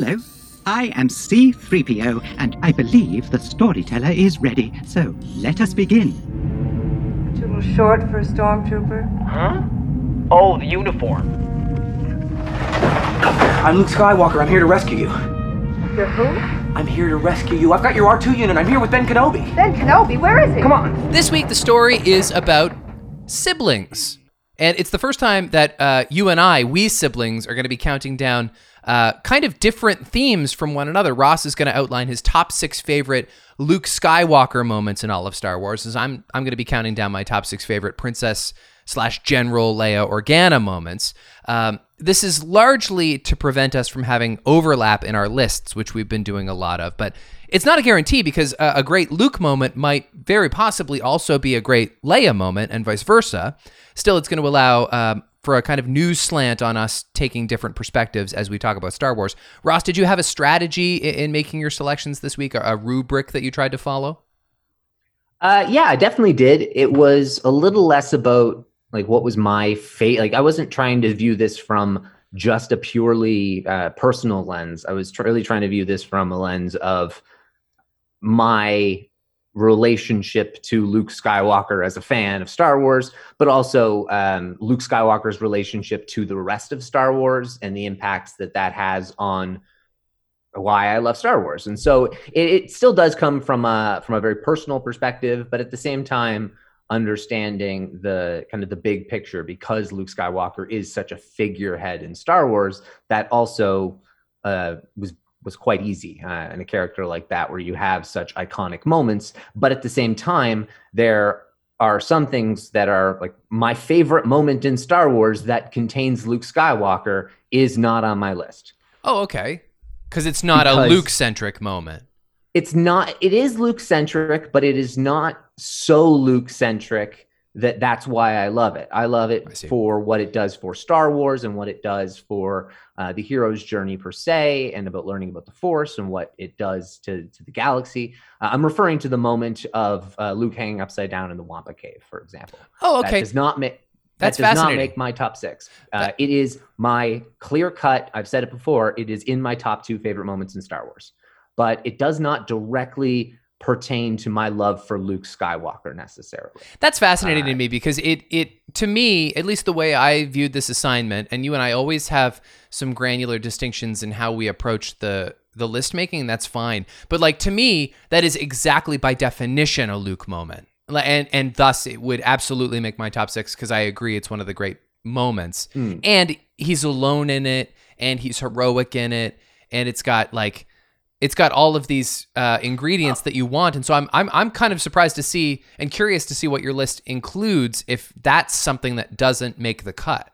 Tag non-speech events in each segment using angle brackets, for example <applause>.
Hello, I am C3PO, and I believe the storyteller is ready. So let us begin. Too little short for a stormtrooper. Huh? Oh, the uniform. I'm Luke Skywalker. I'm here to rescue you. You're who? I'm here to rescue you. I've got your R2 unit. I'm here with Ben Kenobi. Ben Kenobi, where is he? Come on. This week, the story is about siblings. And it's the first time that uh, you and I, we siblings, are going to be counting down uh, kind of different themes from one another. Ross is going to outline his top six favorite Luke Skywalker moments in all of Star Wars, as I'm I'm going to be counting down my top six favorite Princess slash General Leia Organa moments. Um, this is largely to prevent us from having overlap in our lists, which we've been doing a lot of. But it's not a guarantee because a, a great Luke moment might very possibly also be a great Leia moment, and vice versa. Still, it's going to allow um, for a kind of news slant on us taking different perspectives as we talk about Star Wars. Ross, did you have a strategy in, in making your selections this week, a, a rubric that you tried to follow? Uh, yeah, I definitely did. It was a little less about like what was my fate. Like I wasn't trying to view this from just a purely uh, personal lens. I was really trying to view this from a lens of my relationship to Luke Skywalker as a fan of Star Wars, but also um, Luke Skywalker's relationship to the rest of Star Wars and the impacts that that has on why I love Star Wars. And so it, it still does come from a from a very personal perspective, but at the same time, understanding the kind of the big picture because Luke Skywalker is such a figurehead in Star Wars that also uh, was was quite easy uh, in a character like that where you have such iconic moments but at the same time there are some things that are like my favorite moment in Star Wars that contains Luke Skywalker is not on my list. Oh, okay. Because it's not a Luke centric moment. It's not it is Luke centric, but it is not so Luke centric that that's why I love it. I love it I for what it does for Star Wars and what it does for uh, the hero's journey per se, and about learning about the Force and what it does to, to the galaxy. Uh, I'm referring to the moment of uh, Luke hanging upside down in the Wampa Cave, for example. Oh, That okay. does not make That's that does not make my top six. Uh, That- it is my clear cut. I've said it before. It is in my top two favorite moments in Star Wars, but it does not directly pertain to my love for Luke Skywalker necessarily. That's fascinating to Uh, me because it it to me, at least the way I viewed this assignment, and you and I always have some granular distinctions in how we approach the the list making. That's fine, but like to me, that is exactly by definition a Luke moment, and and thus it would absolutely make my top six because I agree it's one of the great moments, Mm. and he's alone in it, and he's heroic in it, and it's got like it's got all of these uh, ingredients that you want, and so I'm I'm I'm kind of surprised to see and curious to see what your list includes if that's something that doesn't make the cut.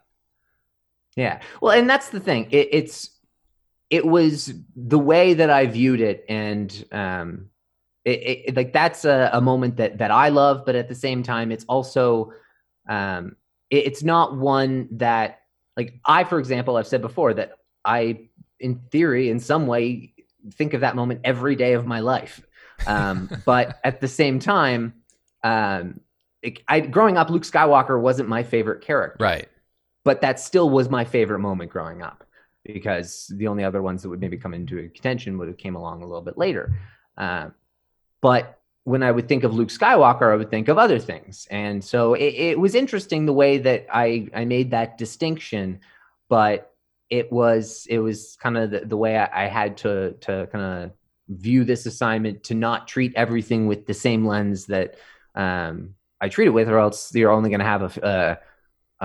Yeah. Well, and that's the thing. It, it's it was the way that I viewed it, and um, it, it, like that's a, a moment that that I love, but at the same time, it's also um, it- it's not one that like I, for example, I've said before that I, in theory, in some way, think of that moment every day of my life. Um, <laughs> but at the same time, um, it, I growing up, Luke Skywalker wasn't my favorite character Right. but that still was my favorite moment growing up because the only other ones that would maybe come into contention would have came along a little bit later. Uh, but when I would think of Luke Skywalker, I would think of other things, and so it, it was interesting the way that I I made that distinction, but it was it was kind of the, the way I, I had to to kind of view this assignment to not treat everything with the same lens that um, I treat it with, or else you're only going to have a, uh,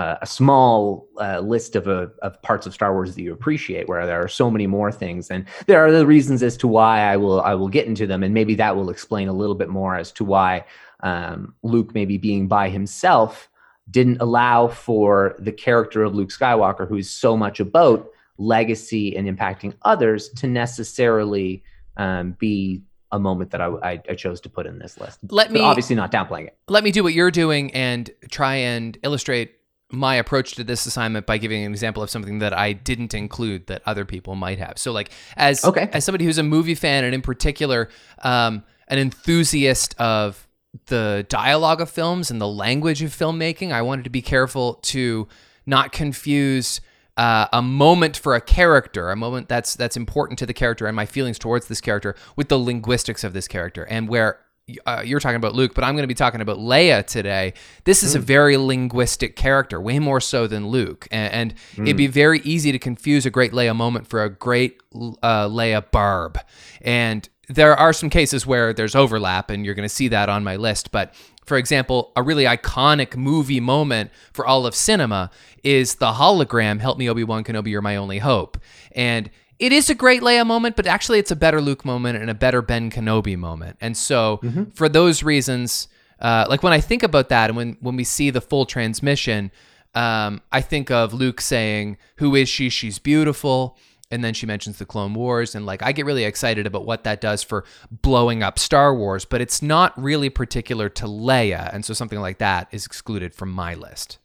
uh, a small uh, list of, uh, of parts of Star Wars that you appreciate, where there are so many more things, and there are the reasons as to why I will I will get into them, and maybe that will explain a little bit more as to why um, Luke maybe being by himself didn't allow for the character of Luke Skywalker, who is so much about legacy and impacting others, to necessarily um, be a moment that I, I, I chose to put in this list. Let But me obviously not downplaying it. let me do what you're doing and try and illustrate my approach to this assignment by giving an example of something that I didn't include that other people might have. So, like as Okay. as somebody who's a movie fan and in particular um, an enthusiast of the dialogue of films and the language of filmmaking, I wanted to be careful to not confuse uh, a moment for a character, a moment that's that's important to the character and my feelings towards this character with the linguistics of this character, and where uh, you're talking about Luke, but I'm going to be talking about Leia today. This is a very linguistic character, way more so than Luke, and, and it'd be very easy to confuse a great Leia moment for a great uh, Leia Barb. And there are some cases where there's overlap, and you're going to see that on my list. But for example, a really iconic movie moment for all of cinema is the hologram "Help me, Obi Wan Kenobi, you're my only hope," and it is a great Leia moment, but actually it's a better Luke moment and a better Ben Kenobi moment. And so for those reasons, uh, like when I think about that and when when we see the full transmission, um, I think of Luke saying, "Who is she? She's beautiful." And then she mentions the Clone Wars, and like I get really excited about what that does for blowing up Star Wars, but it's not really particular to Leia, and so something like that is excluded from my list.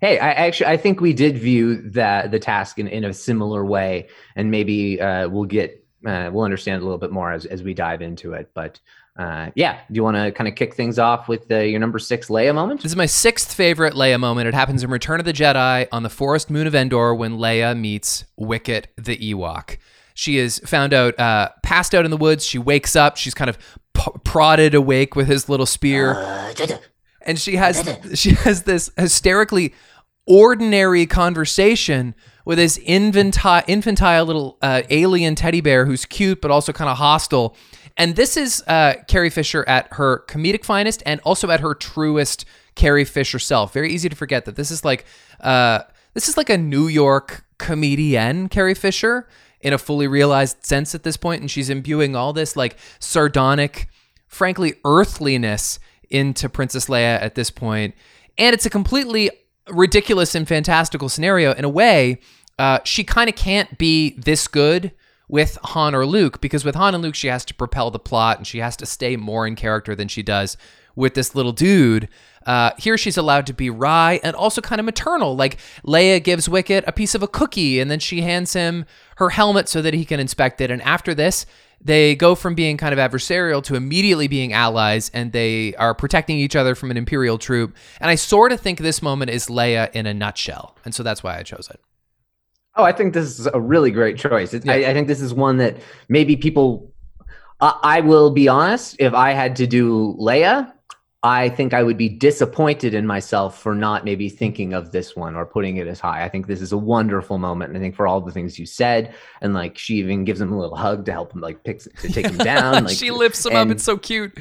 Hey, I actually I think we did view that the task in, in a similar way, and maybe uh, we'll get uh, we'll understand a little bit more as as we dive into it. But uh, yeah, do you want to kind of kick things off with uh, your number six Leia moment? This is my sixth favorite Leia moment. It happens in Return of the Jedi on the forest moon of Endor when Leia meets Wicket the Ewok. She is found out, uh, passed out in the woods. She wakes up. She's kind of p- prodded awake with his little spear, and she has she has this hysterically ordinary conversation with this infantile, infantile little uh, alien teddy bear who's cute but also kind of hostile. And this is uh, Carrie Fisher at her comedic finest and also at her truest Carrie Fisher self. Very easy to forget that this is like uh, this is like a New York comedienne, Carrie Fisher, in a fully realized sense at this point, and she's imbuing all this like sardonic, frankly, earthliness into Princess Leia at this point, and it's a completely ridiculous and fantastical scenario in a way. Uh, she kind of can't be this good with Han or Luke because with Han and Luke, she has to propel the plot and she has to stay more in character than she does with this little dude. Uh, here she's allowed to be wry and also kind of maternal. Like Leia gives Wicket a piece of a cookie and then she hands him her helmet so that he can inspect it. And after this, they go from being kind of adversarial to immediately being allies and they are protecting each other from an Imperial troop. And I sort of think this moment is Leia in a nutshell. And so that's why I chose it. Oh, I think this is a really great choice. It, I, I think this is one that maybe people. I I will be honest. If I had to do Leia, I think I would be disappointed in myself for not maybe thinking of this one or putting it as high. I think this is a wonderful moment, and I think for all the things you said, and like she even gives him a little hug to help him like pick to take him down. <laughs> Like she lifts him up. It's so cute.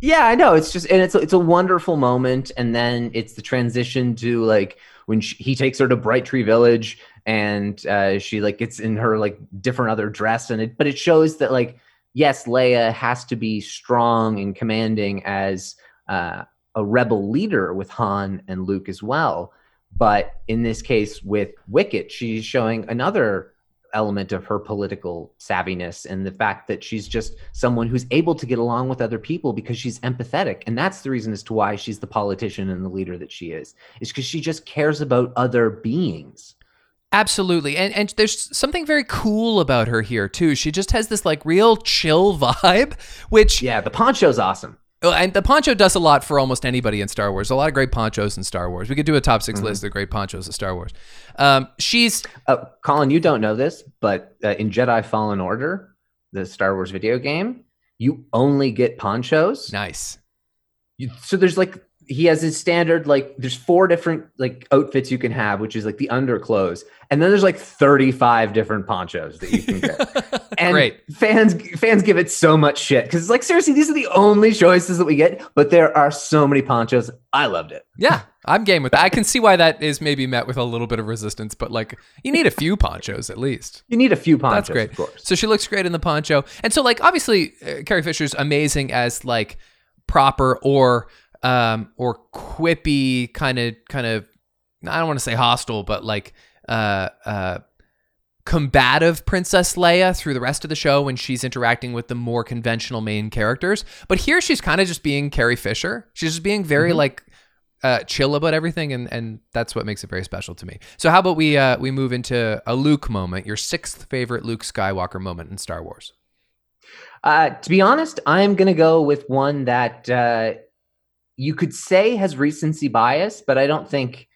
yeah, I know. It's just and it's it's a wonderful moment, and then it's the transition to like when she, he takes her to Bright Tree Village, and uh, she like gets in her like different other dress, and it but it shows that like yes, Leia has to be strong and commanding as uh, a rebel leader with Han and Luke as well, but in this case with Wicket, she's showing another element of her political savviness and the fact that she's just someone who's able to get along with other people because she's empathetic. And that's the reason as to why she's the politician and the leader that she is is because she just cares about other beings Absolutely. And and there's something very cool about her here too. She just has this like real chill <laughs> vibe, which yeah the poncho's awesome Oh, and the poncho does a lot for almost anybody in Star Wars. A lot of great ponchos in Star Wars. We could do a top 6 list of great ponchos of Star Wars. Um, she's uh, colin you don't know this but uh, in jedi fallen order the star wars video game you only get ponchos nice. you, so there's like he has his standard like there's four different like outfits you can have which is like the underclothes and then there's like 35 different ponchos that you can get <laughs> and Great. fans fans give it so much shit because it's like seriously these are the only choices that we get but there are so many ponchos i loved it Yeah, I'm game with that. I can see why that is maybe met with a little bit of resistance, but like you need a few ponchos at least. you need a few ponchos That's great. of course So she looks great in the poncho, and so like obviously uh, Carrie Fisher's amazing as like proper or um or quippy kind of kind of I don't want to say hostile, but like uh uh combative Princess Leia through the rest of the show when she's interacting with the more conventional main characters. But here she's kind of just being Carrie Fisher. She's just being very like uh, chill about everything, and and that's what makes it very special to me. So how about we uh, we move into a Luke moment, your sixth favorite Luke Skywalker moment in Star Wars? Uh, to be honest, I'm going to go with one that uh, you could say has recency bias, but I don't think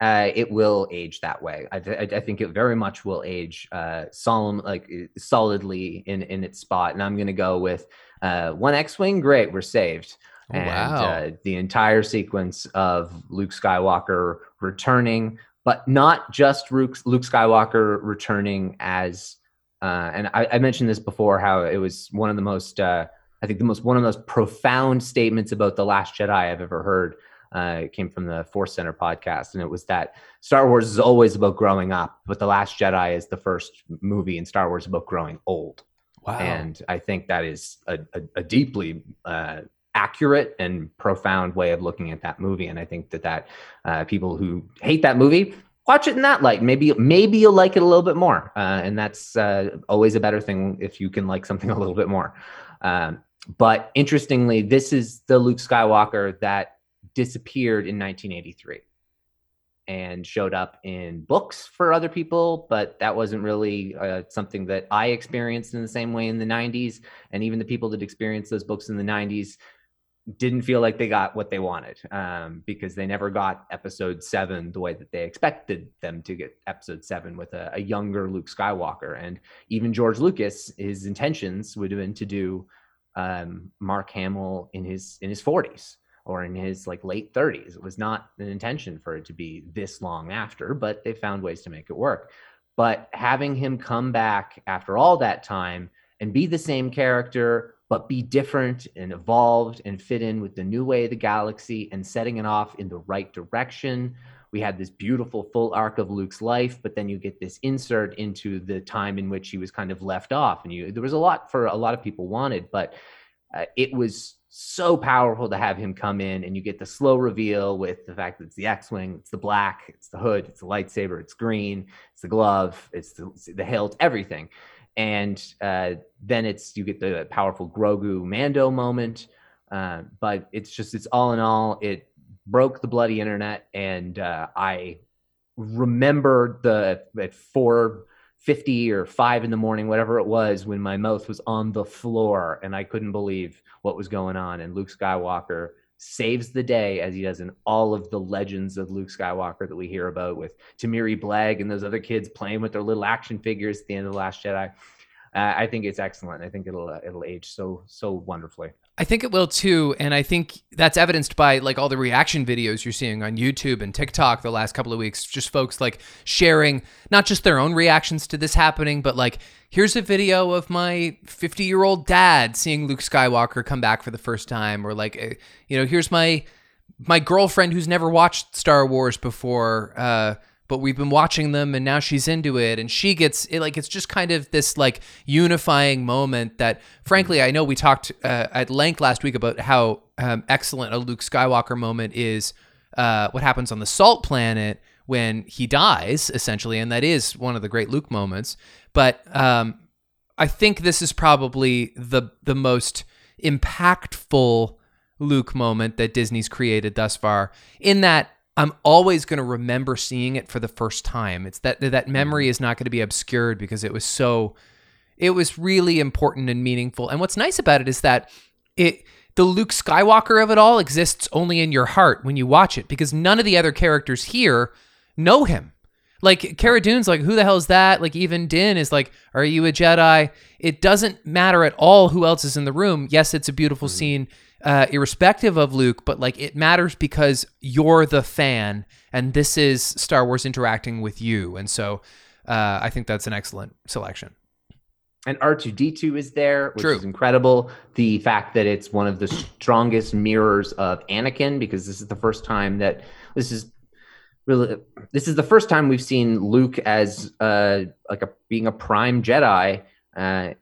uh, it will age that way. I, th- I think it very much will age uh, solemn, like uh, solidly in in its spot. And I'm going to go with uh, one X-wing. Great, we're saved. Oh, and wow. uh, the entire sequence of Luke Skywalker returning, but not just Luke, Luke Skywalker returning as. Uh, and I, I mentioned this before, how it was one of the most, uh, I think, the most one of the most profound statements about the Last Jedi I've ever heard. Uh, came from the Force Center podcast, and it was that Star Wars is always about growing up, but the Last Jedi is the first movie in Star Wars about growing old. Wow. And I think that is a, a, a deeply uh, accurate and profound way of looking at that movie. And I think that that uh, people who hate that movie watch it in that light. Maybe maybe you'll like it a little bit more. Uh, and that's uh, always a better thing if you can like something <laughs> a little bit more. Um, but interestingly, this is the Luke Skywalker that disappeared in 1983 and showed up in books for other people, but that wasn't really uh, something that I experienced in the same way in the 90s. And even the people that experienced those books in the 90s didn't feel like they got what they wanted um, because they never got episode seven the way that they expected them to get episode seven with a, a younger Luke Skywalker. And even George Lucas, his intentions would have been to do um, Mark Hamill in his in his 40s or in his like late 30s. It was not an intention for it to be this long after, but they found ways to make it work. But having him come back after all that time and be the same character, but be different and evolved and fit in with the new way of the galaxy and setting it off in the right direction. We had this beautiful full arc of Luke's life, but then you get this insert into the time in which he was kind of left off. And you, there was a lot for a lot of people wanted, but uh, it was so powerful to have him come in and you get the slow reveal with the fact that it's the X-wing, it's the black, it's the hood, it's the lightsaber, it's green, it's the glove, it's the, it's the hilt, everything. And uh, then it's you get the powerful Grogu Mando moment. Uh, but it's just it's all in all, it broke the bloody internet, and uh, I remember the at four 50 or 5 in the morning whatever it was when my mouth was on the floor and i couldn't believe what was going on. And luke skywalker saves the day as he does in all of the legends of luke skywalker that we hear about with Temiri Blagg and those other kids playing with their little action figures at the end of the last jedi. Uh, i think it's excellent. I think it'll uh, it'll age so so wonderfully I think it will too, and I think that's evidenced by like all the reaction videos you're seeing on YouTube and TikTok the last couple of weeks. Just folks like sharing not just their own reactions to this happening, but like here's a video of my 50 year old dad seeing Luke Skywalker come back for the first time, or like uh, you know here's my my girlfriend who's never watched Star Wars before. Uh, but we've been watching them and now she's into it and she gets it like it's just kind of this like unifying moment that frankly i know we talked uh, at length last week about how um, excellent a luke skywalker moment is uh, what happens on the salt planet when he dies essentially and that is one of the great luke moments. But um, i think this is probably the the most impactful luke moment that disney's created thus far in that I'm always going to remember seeing it for the first time. It's that that memory mm. is not going to be obscured because it was so it was really important and meaningful. And what's nice about it is that it the Luke Skywalker of it all exists only in your heart when you watch it because none of the other characters here know him. Like Cara Dune's like, who the hell is that? Like even Din is like, are you a Jedi? It doesn't matter at all who else is in the room. Yes, it's a beautiful mm. scene uh, irrespective of Luke, but like it matters because you're the fan, and this is Star Wars interacting with you, and so uh, I think that's an excellent selection. And R2D2 is there, which True. is incredible. The fact that it's one of the strongest mirrors of Anakin, because this is the first time that this is really this is the first time we've seen Luke as uh, like a being a prime Jedi. Uh,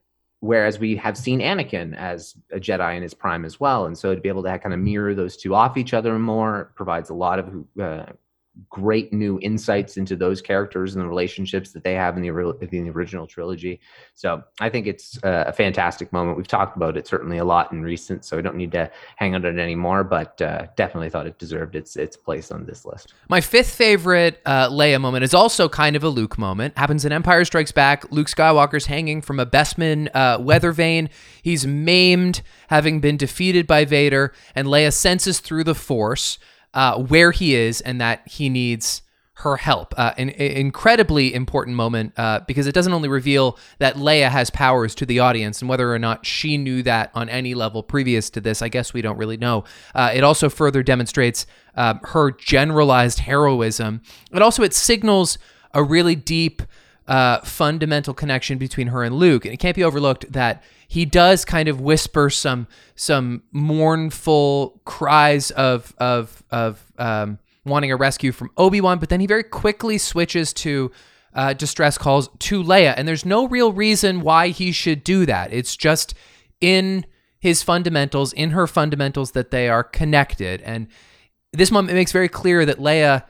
whereas we have seen Anakin as a Jedi in his prime as well. And so to be able to kind of mirror those two off each other more provides a lot of uh, great new insights into those characters and the relationships that they have in the, in the original trilogy. So I think it's a fantastic moment. We've talked about it certainly a lot in recent, so I don't need to hang on it anymore, but uh, definitely thought it deserved its its place on this list. My fifth favorite uh, Leia moment is also kind of a Luke moment. Happens in Empire Strikes Back. Luke Skywalker's hanging from a Bespin uh, weather vane. He's maimed, having been defeated by Vader, and Leia senses through the Force uh, where he is and that he needs her help. Uh, an, an incredibly important moment uh, because it doesn't only reveal that Leia has powers to the audience and whether or not she knew that on any level previous to this, I guess we don't really know. Uh, it also further demonstrates uh, her generalized heroism. It also it signals a really deep uh, fundamental connection between her and Luke, and it can't be overlooked that he does kind of whisper some some mournful cries of of of um, wanting a rescue from Obi Wan, but then he very quickly switches to uh, distress calls to Leia, and there's no real reason why he should do that. It's just in his fundamentals, in her fundamentals, that they are connected, and this moment makes very clear that Leia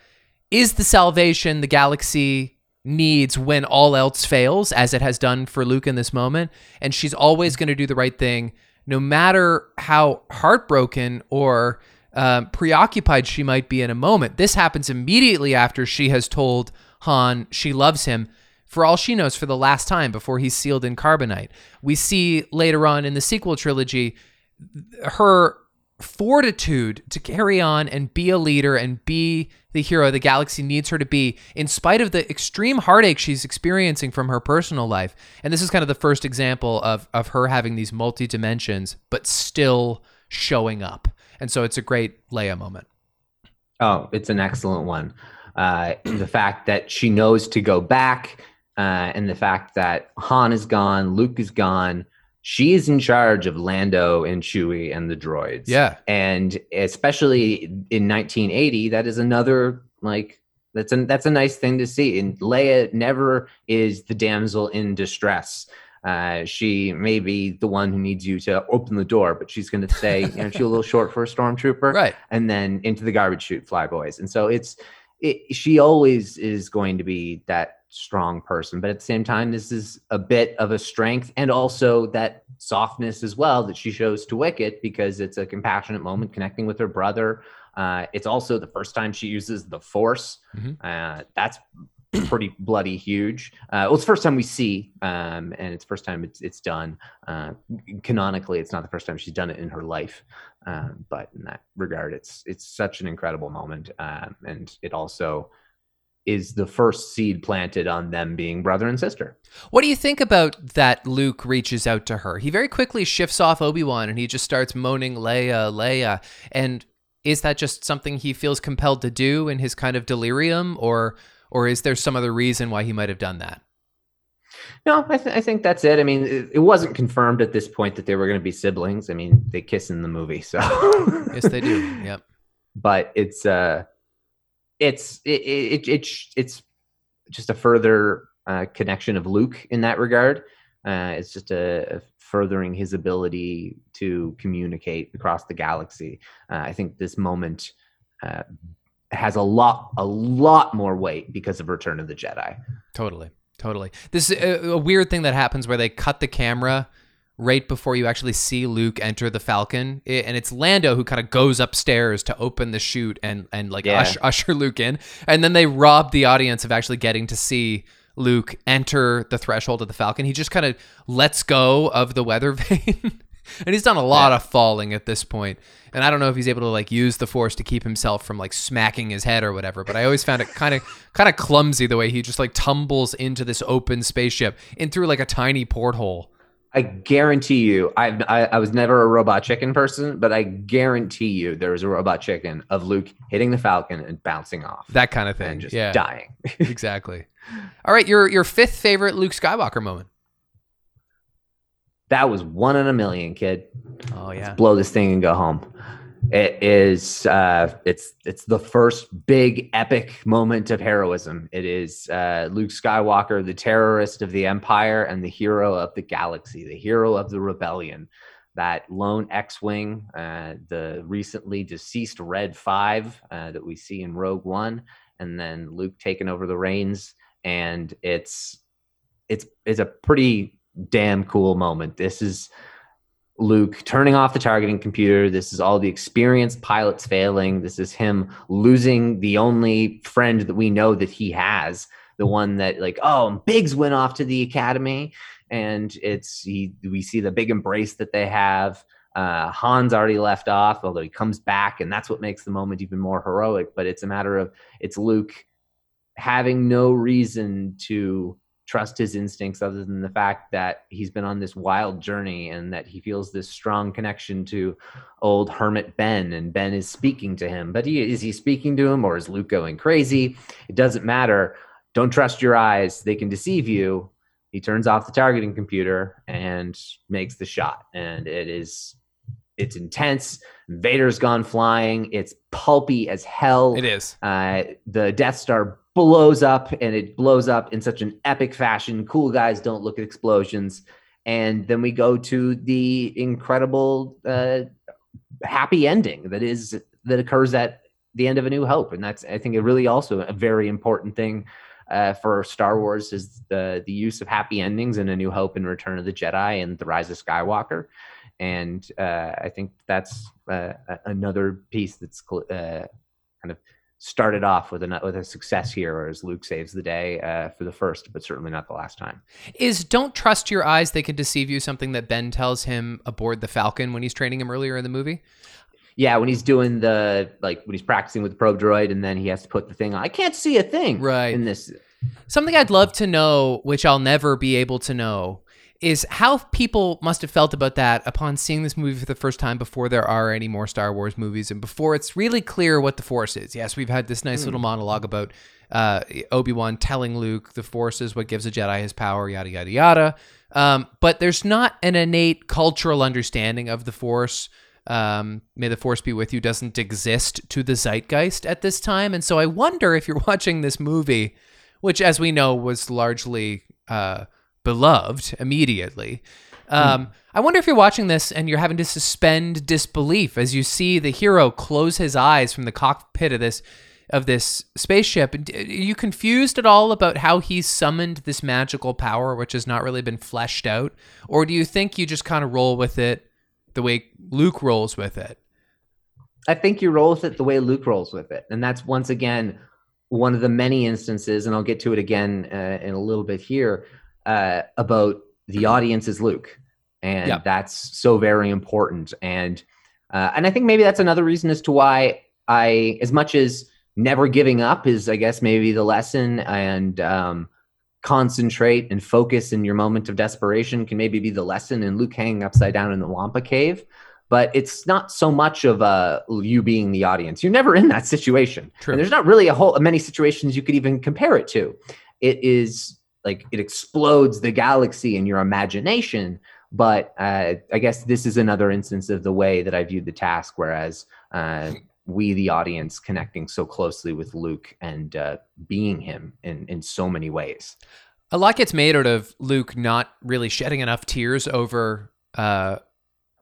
is the salvation the galaxy needs when all else fails, as it has done for Luke in this moment. And she's always going to do the right thing, no matter how heartbroken or um, preoccupied she might be in a moment. This happens immediately after she has told Han she loves him. For all she knows, for the last time before he's sealed in carbonite. We see later on in the sequel trilogy her fortitude to carry on and be a leader and be the hero the galaxy needs her to be in spite of the extreme heartache she's experiencing from her personal life and this is kind of the first example of of her having these multi dimensions but still showing up and so it's a great leia moment Oh, it's an excellent one. Uh, <clears throat> the fact that she knows to go back, uh, and the fact that Han is gone, Luke is gone. She is in charge of Lando and Chewie and the droids. Yeah. and especially in 1980, that is another like that's a that's a nice thing to see. And Leia never is the damsel in distress. Uh, she may be the one who needs you to open the door, but she's going to say, you know, she's a little short for a stormtrooper <laughs> right and then into the garbage chute fly boys and so it's it, she always is going to be that strong person but at the same time this is a bit of a strength and also that softness as well that she shows to wicket because it's a compassionate moment connecting with her brother. Uh, it's also the first time she uses the force. Mhm. uh, that's pretty bloody huge. Uh, well it's the first time we see um, and it's the first time it's, it's done. Uh, canonically it's not the first time she's done it in her life. Um, but in that regard, it's it's such an incredible moment, um, and it also is the first seed planted on them being brother and sister. What do you think about that Luke reaches out to her? He very quickly shifts off Obi-Wan and he just starts moaning Leia, Leia. And is that just something he feels compelled to do in his kind of delirium or or is there some other reason why he might have done that? No, I, th- I think that's it. I mean, it, it wasn't confirmed at this point that they were going to be siblings. I mean, they kiss in the movie, so Yes, they do. <laughs> Yep. but it's uh it's it, it, it's it's just a further uh, connection of Luke in that regard. Uh, it's just a, a furthering his ability to communicate across the galaxy. Uh, I think this moment uh, has a lot a lot more weight because of Return of the Jedi. Totally. Totally. This is a, a weird thing that happens where they cut the camera right before you actually see Luke enter the Falcon, I- and it's Lando who kind of goes upstairs to open the chute and and like Yeah. usher, <laughs> usher Luke in, and then they rob the audience of actually getting to see Luke enter the threshold of the Falcon. He just kind of lets go of the weather <laughs> vane. And he's done a lot of falling at this point. And I don't know if he's able to like use the force to keep himself from like smacking his head or whatever, but I always found it kind of <laughs> kind of clumsy the way he just like tumbles into this open spaceship in through like a tiny porthole. I guarantee you, I've, I I was never a robot chicken person, but I guarantee you there was a robot chicken of Luke hitting the Falcon and bouncing off That kind of thing. and just yeah. dying. <laughs> exactly. All right, your your fifth favorite Luke Skywalker moment. that was one in a million, kid. Oh yeah. Blow this thing and go home. It is. Uh, it's it's the first big epic moment of heroism. It is uh, Luke Skywalker, the terrorist of the Empire and the hero of the galaxy, the hero of the rebellion. That lone X-wing, uh, the recently deceased Red Five uh, that we see in Rogue One, and then Luke taking over the reins, and it's it's it's a pretty damn cool moment. This is Luke turning off the targeting computer. This is all the experienced pilots failing. This is him losing the only friend that we know that he has. The one that like, oh, Biggs went off to the academy, and it's he. We see the big embrace that they have. Uh, Han's already left off, although he comes back, and that's what makes the moment even more heroic. But it's a matter of it's Luke having no reason to trust his instincts other than the fact that he's been on this wild journey and that he feels this strong connection to old hermit Ben and Ben is speaking to him. But he, is he speaking to him or is Luke going crazy? It doesn't matter. Don't trust your eyes. They can deceive you. He turns off the targeting computer and makes the shot. And it is it's intense. Vader's gone flying. It's pulpy as hell. It is. Uh, the Death Star blows up, and it blows up in such an epic fashion. Cool guys don't look at explosions. And then we go to the incredible uh, happy ending that is that occurs at the end of A New Hope, and that's I think really also a very important thing uh, for Star Wars is the the use of happy endings in A New Hope and Return of the Jedi and The Rise of Skywalker and uh, I think that's uh, another piece that's uh, kind of started off with a with a success here, or as Luke saves the day uh, for the first, but certainly not the last time. Is "Don't trust your eyes; they can deceive you" something that Ben tells him aboard the Falcon when he's training him earlier in the movie? Yeah, when he's doing the like when he's practicing with the probe droid, and then he has to put the thing on. I can't see a thing. Right. In this, something I'd love to know, which I'll never be able to know, is how people must have felt about that upon seeing this movie for the first time before there are any more Star Wars movies and before it's really clear what the Force is. Yes, we've had this nice mm. little monologue about uh, Obi Wan telling Luke the Force is what gives a Jedi his power, yada yada yada. Um, but there's not an innate cultural understanding of the Force. Um, May the Force be with you doesn't exist to the zeitgeist at this time, and so I wonder if you're <laughs> watching this movie, which, as we know, was largely uh, beloved immediately. Um, mm. I wonder if you're watching this and you're having to suspend disbelief as you see the hero close his eyes from the cockpit of this of this spaceship. Are you confused at all about how he summoned this magical power, which has not really been fleshed out, or do you think you just kind of roll with it the way Luke rolls with it? I think you roll with it the way Luke rolls with it, and that's once again one of the many instances, and I'll get to it again uh, in a little bit here, uh, about the audience is Luke, and that's so very important. And uh, and I think maybe that's another reason as to why I, as much as never giving up is, I guess maybe the lesson, and um, concentrate and focus in your moment of desperation can maybe be the lesson in Luke hanging upside down in the Wampa cave. But it's not so much of uh, you being the audience. You're never in that situation. True. And there's not really a whole many situations you could even compare it to. It is like it explodes the galaxy in your imagination. But uh, i guess this is another instance of the way that i viewed the task whereas uh, we the audience connecting so closely with luke and uh, being him in, in so many ways. A lot gets made out of luke not really shedding enough tears over uh,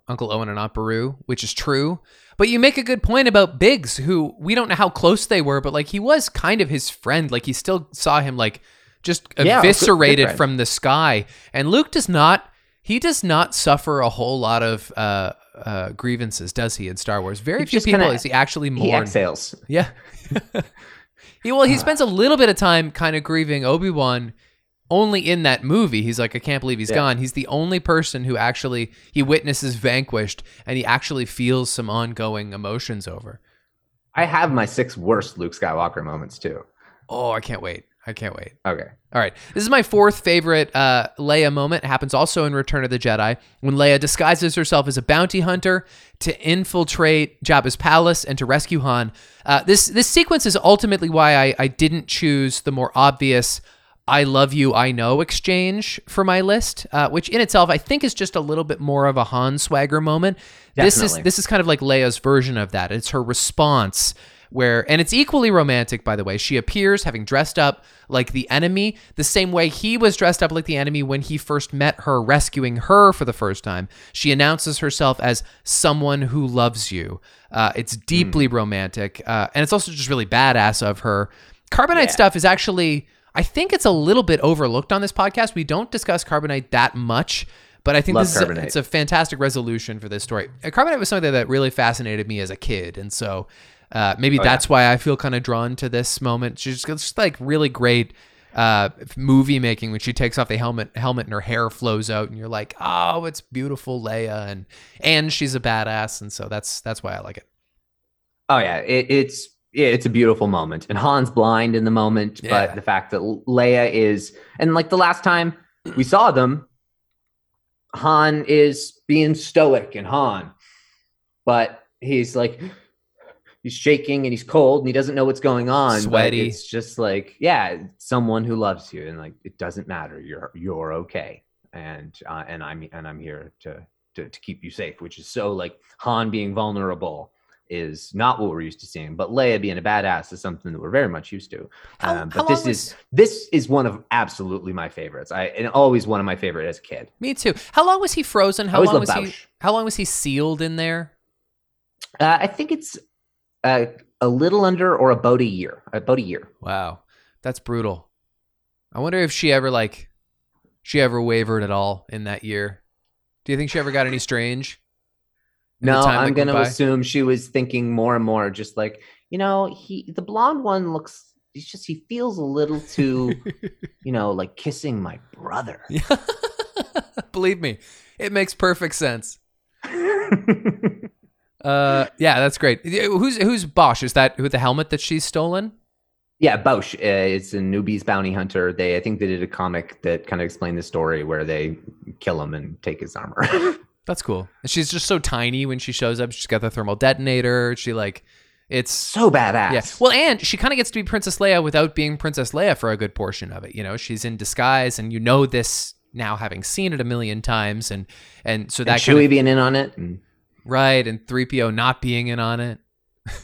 uncle owen and aunt beru which is true. But you make a good point about biggs who we don't know how close they were but like he was kind of his friend. Like he still saw him like just yeah, eviscerated good, from the sky. And Luke does not he does not suffer a whole lot of uh, uh, grievances, does he? In Star Wars, very he few people kinda, is he actually mourn. He exhales. Yeah. <laughs> he, well, he spends a little bit of time kind of grieving Obi Wan. Only in that movie, he's like, I can't believe he's yeah. gone. He's the only person who actually he witnesses vanquished, and he actually feels some ongoing emotions over. I have my six worst Luke Skywalker moments too. Oh, I can't wait. I can't wait. Okay. All right. This is my fourth favorite uh, Leia moment. It happens also in Return of the Jedi when Leia disguises herself as a bounty hunter to infiltrate Jabba's palace and to rescue Han. Uh, this this sequence is ultimately why I, I didn't choose the more obvious "I love you, I know" exchange for my list, uh, which in itself I think is just a little bit more of a Han swagger moment. Definitely. This is this is kind of like Leia's version of that. It's her response where and it's equally romantic by the way she appears having dressed up like the enemy the same way he was dressed up like the enemy when he first met her rescuing her for the first time she announces herself as someone who loves you uh, it's deeply mm. romantic uh, and it's also just really badass of her carbonite yeah. stuff is actually i think it's a little bit overlooked on this podcast we don't discuss carbonite that much but I think Love this is a, it's a fantastic resolution for this story. Carbonite was something that really fascinated me as a kid, and so uh, maybe oh, that's yeah. why I feel kind of drawn to this moment. She's just, just like really great uh, movie making when she takes off the helmet helmet and her hair flows out and you're like, oh, it's beautiful Leia and and she's a badass and so that's that's why I like it. Oh yeah, it, it's yeah, it's a beautiful moment. And Han's blind in the moment, Yeah. but the fact that Leia is, and like the last time we saw them, Han is being stoic and Han, but he's like, he's shaking and he's cold and he doesn't know what's going on. but Sweaty. it's just like, yeah, someone who loves you, and like it doesn't matter. You're you're okay, and uh, and I'm and I'm here to, to to keep you safe, which is so like Han being vulnerable is not what we're used to seeing, but Leia being a badass is something that we're very much used to. How- Um, but this long is this is one of absolutely my favorites. I and always one of my favorite as a kid. Me too. How long was he frozen? How long was loved he? How long was he sealed in there? Uh, I think it's uh, a little under or about a year. About a year. Wow, that's brutal. I wonder if she ever like, she ever wavered at all in that year. Do you think she ever got any strange? No, I'm going to assume she was thinking more and more, just like you know, he the blonde one looks. He's just he feels a little too, <laughs> you know, like kissing my brother. <laughs> Believe me, it makes perfect sense. <laughs> Uh, yeah, that's great. Who's who's Boushh? Is that who the helmet that she's stolen? Yeah, Boushh. Uh, it's an Ubese bounty hunter. They, I think, they did a comic that kind of explained the story where they kill him and take his armor. <laughs> That's cool. And she's just so tiny when she shows up. She's got the thermal detonator. She like, it's so badass. yeah. Well, and she kind of gets to be Princess Leia without being Princess Leia for a good portion of it. You know, she's in disguise, and you know this now, having seen it a million times, and and so and that Chewie kind of, being in on it. and- right, and three PO not being in on it.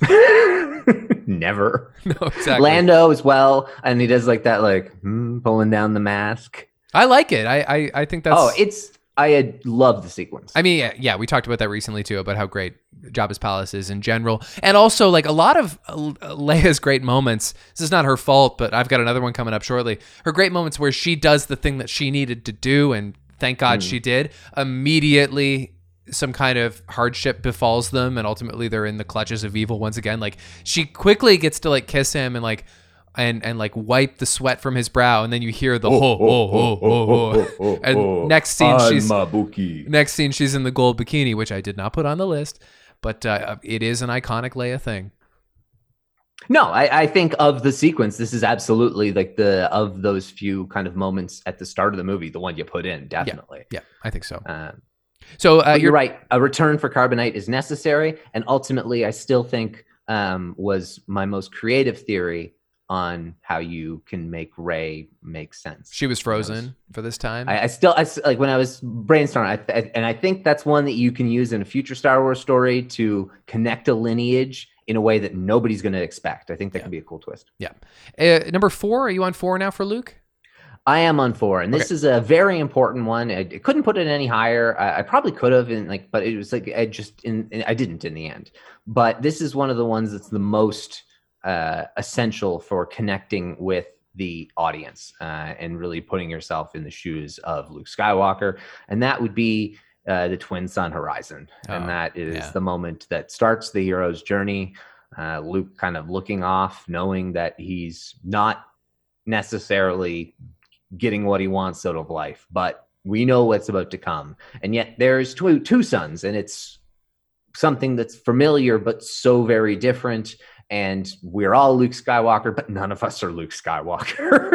<laughs> Never. <laughs> No, exactly. Lando as well, and he does like that, like hmm, pulling down the mask. I like it. I I, I think that's. oh, it's I had loved the sequence. I mean, yeah, we talked about that recently too, about how great Jabba's palace is in general, and also like a lot of Leia's great moments. This is not her fault, but I've got another one coming up shortly. Her great moments where she does the thing that she needed to do, and thank God she did. Immediately, some kind of hardship befalls them, and ultimately they're in the clutches of evil once again. Like she quickly gets to like kiss him and like. And, and like wipe the sweat from his brow, and then you hear the ho ho ho ho ho, and next scene she's Next scene, she's in the gold bikini, which I did not put on the list, but uh, it is an iconic Leia thing. No, I, I think of the sequence. This is absolutely like the of those few kind of moments at the start of the movie, the one you put in, definitely. Yeah, I think so. Um, So uh, you're, you're right. A return for carbonite is necessary, and ultimately, I still think um, was my most creative theory on how you can make Rey make sense. She was I was- frozen for this time. I, I still, I, like when I was brainstorming, I, and I think that's one that you can use in a future Star Wars story to connect a lineage in a way that nobody's going to expect. I think that Yeah. could be a cool twist. yeah. Uh, number four. Are you on four now for Luke? I am on four, and this Okay. is a very important one. I, I couldn't put it any higher. I, I probably could have, in like, but it was like I just, in, in- I didn't in the end. But this is one of the ones that's the most uh, essential for connecting with the audience uh, and really putting yourself in the shoes of Luke Skywalker, and that would be uh, the Twin Sun Horizon, Oh, and that is yeah. the moment that starts the hero's journey. Uh, Luke kind of looking off, knowing that he's not necessarily getting what he wants out of life, but we know what's about to come. And yet there's two two suns, and it's something that's familiar but so very different. And we're all Luke Skywalker, but none of us are Luke Skywalker.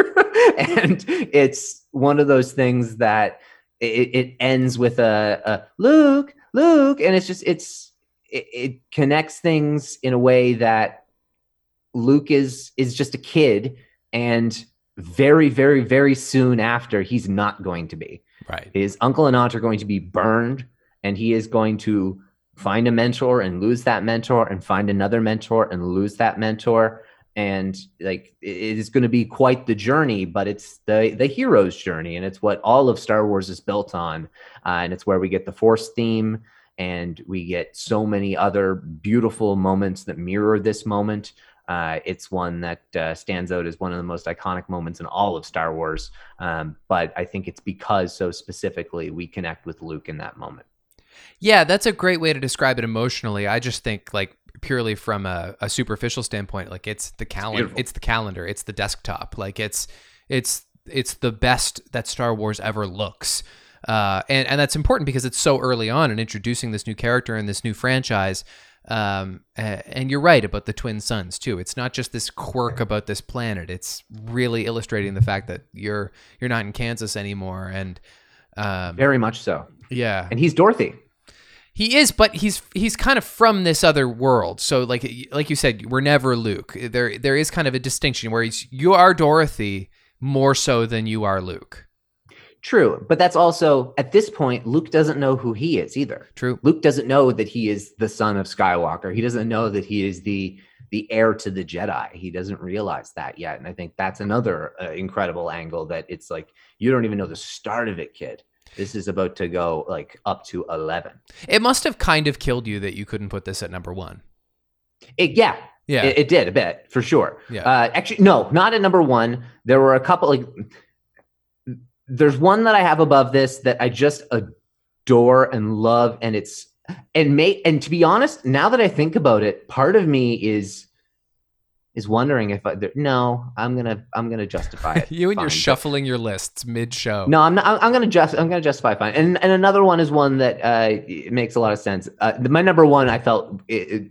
<laughs> and it's one of those things that it, it ends with a, a Luke, Luke, and it's just it's it, it connects things in a way that Luke is is just a kid and very very very soon after he's not going to be. Right. his uncle and aunt are going to be burned and he is going to find a mentor and lose that mentor and find another mentor and lose that mentor. And like it is going to be quite the journey but it's the the hero's journey and it's what all of star wars is built on. Uh, and it's where we get the force theme and we get so many other beautiful moments that mirror this moment uh, it's one that uh, stands out as one of the most iconic moments in all of Star Wars. Um, but I think it's because so specifically we connect with Luke in that moment. Yeah, that's a great way to describe it emotionally. I just think like purely from a, a superficial standpoint, like it's the calendar, beautiful. it's the calendar, it's the desktop, like it's it's it's the best that Star Wars ever looks. Uh, and and that's important because it's so early on in introducing this new character and this new franchise. Um, and you're right about the twin suns too. It's not just this quirk about this planet. It's really illustrating the fact that you're you're not in Kansas anymore. And um, Very much so. yeah, And he's Dorothy. he is, but he's he's kind of from this other world. So like like you said, we're never Luke. There there is kind of a distinction where he's you are Dorothy more so than you are Luke. True. But that's also, at this point, Luke doesn't know who he is either. True. Luke doesn't know that he is the son of Skywalker. He doesn't know that he is the the heir to the Jedi. He doesn't realize that yet. And I think that's another uh, incredible angle that it's like you don't even know the start of it, kid. This is about to go like up to 11. It must have kind of killed you that you couldn't put this at number one. It, yeah, Yeah. It, it did a bit for sure. Yeah. Uh, actually, no, not at number one. There were a couple like. There's one that I have above this that I just adore and love, and it's and may and to be honest, now that I think about it, part of me is is wondering if I there, no, I'm gonna I'm gonna justify it. <laughs> you and fine, you're shuffling your lists mid show. no, I'm not. I'm- I'm gonna just. I'm gonna justify fine. And and another one is one that uh, makes a lot of sense. Uh, my number one, I felt it, it-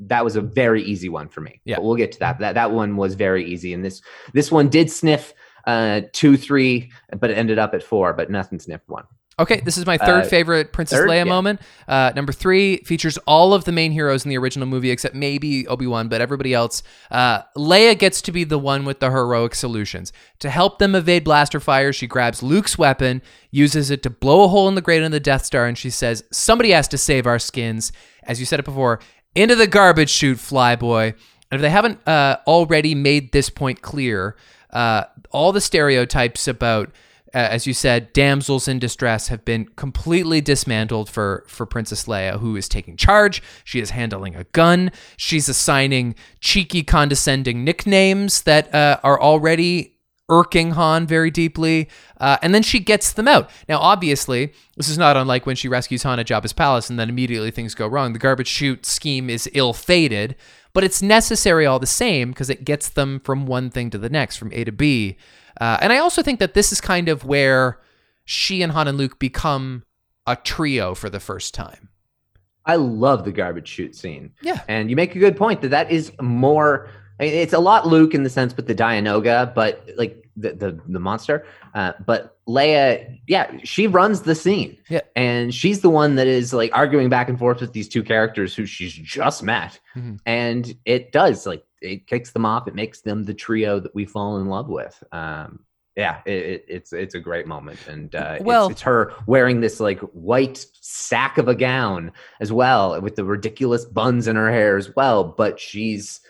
that was a very easy one for me. Yeah. but we'll get to that. That that one was very easy, and this this one did sniff uh, two, three, but it ended up at four. But nothing sniffed one. Okay, this is my third Uh, favorite Princess third? Leia Yeah. moment. Uh, number three features all of the main heroes in the original movie except maybe Obi Wan, but everybody else. Uh, Leia gets to be the one with the heroic solutions. To help them evade blaster fire, she grabs Luke's weapon, uses it to blow a hole in the grate on the Death Star, and she says, Somebody has to save our skins. As you said it before, into the garbage chute, flyboy. And if they haven't uh, already made this point clear, uh, all the stereotypes about uh, as you said, damsels in distress have been completely dismantled for for Princess Leia, who is taking charge. She is handling a gun. She's assigning cheeky, condescending nicknames that uh, are already irking Han very deeply, uh, and then she gets them out. Now, obviously, this is not unlike when she rescues Han at Jabba's palace, and then immediately things go wrong. The garbage chute scheme is ill-fated, but it's necessary all the same because it gets them from one thing to the next, from A to B. Uh, and I also think that this is kind of where she and Han and Luke become a trio for the first time. I love the garbage chute scene. Yeah. And you make a good point that that is more. I mean, It's a lot Luke in the sense with the Dianoga, but like the the, the monster. Uh, but Leia, yeah, she runs the scene. Yeah. And she's the one that is like arguing back and forth with these two characters who she's just met. Mhm. And it does like it kicks them off. It makes them the trio that we fall in love with. Um, yeah, it, it, it's it's a great moment, and uh, it's- Well- it's, her wearing this like white sack of a gown as well, with the ridiculous buns in her hair as well. But she's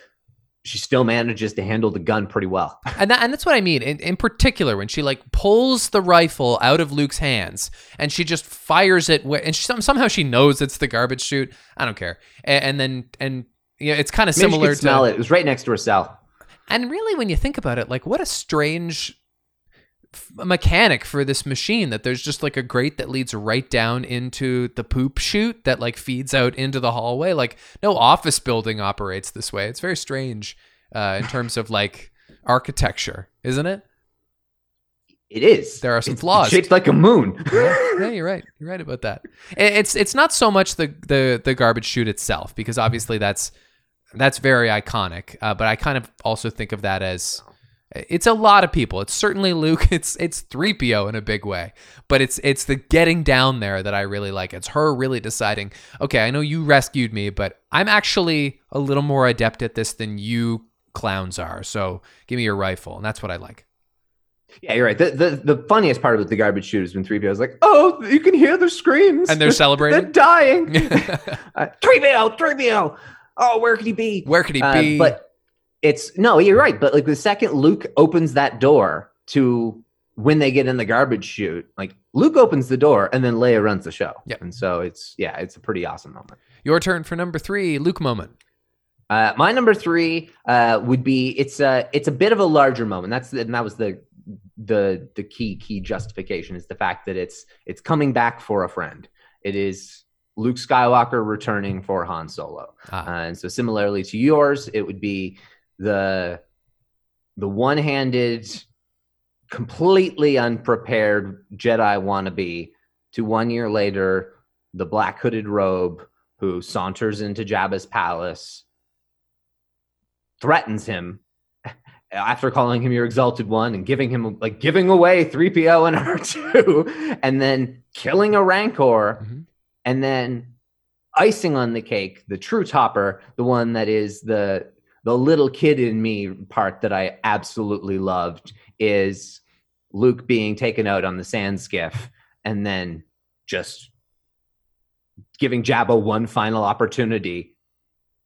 she still manages to handle the gun pretty well. <laughs> And that, and that's what I mean. In, in particular, when she like pulls the rifle out of Luke's hands and she just fires it, where, and she, somehow she knows it's the garbage chute. I don't care. And, and then and you know, it's kind of Maybe she similar could to smell it. It was right next to her cell. And really, when you think about it, like what a strange f- mechanic for this machine that there's just like a grate that leads right down into the poop chute that like feeds out into the hallway. Like no office building operates this way. It's very strange uh, in terms of like architecture, isn't it? It is. There are some It's flaws. Shaped like a moon. <laughs> yeah, you're right. You're right about that. It's it's not so much the the the garbage chute itself because obviously that's that's very iconic. Uh, but I kind of also think of that as it's a lot of people. It's certainly Luke. <laughs> It's it's three PO in a big way. But it's it's the getting down there that I really like. It's her really deciding. Okay, I know you rescued me, but I'm actually a little more adept at this than you clowns are. So give me your rifle, and that's what I like. yeah, you're right. The, the the funniest part of the garbage chute has been 3PO is like, oh, you can hear the screams. And they're celebrating. They're dying. <laughs> uh, 3PO, 3PO. Oh, where could he be? Where could he Uh, be? but it's no, you're right. But like the second Luke opens that door to when they get in the garbage chute, like Luke opens the door and then Leia runs the show. Yep. And so it's yeah, it's a pretty awesome moment. Your turn for number three, Luke moment. Uh, my number three uh, would be it's a it's a bit of a larger moment. That's the, and that was the the the key key justification is the fact that it's it's coming back for a friend. It is Luke Skywalker returning for Han Solo. Ah. Uh, and so similarly to yours, it would be the the one-handed, completely unprepared Jedi wannabe to one year later, the black hooded robe who saunters into Jabba's palace, threatens him <laughs> after calling him your exalted one and giving him like giving away 3PO and R2 <laughs> and then killing a rancor Mhm. and then icing on the cake the true topper the one that is the the little kid in me part that I absolutely loved is Luke being taken out on the sand skiff and then just giving Jabba one final opportunity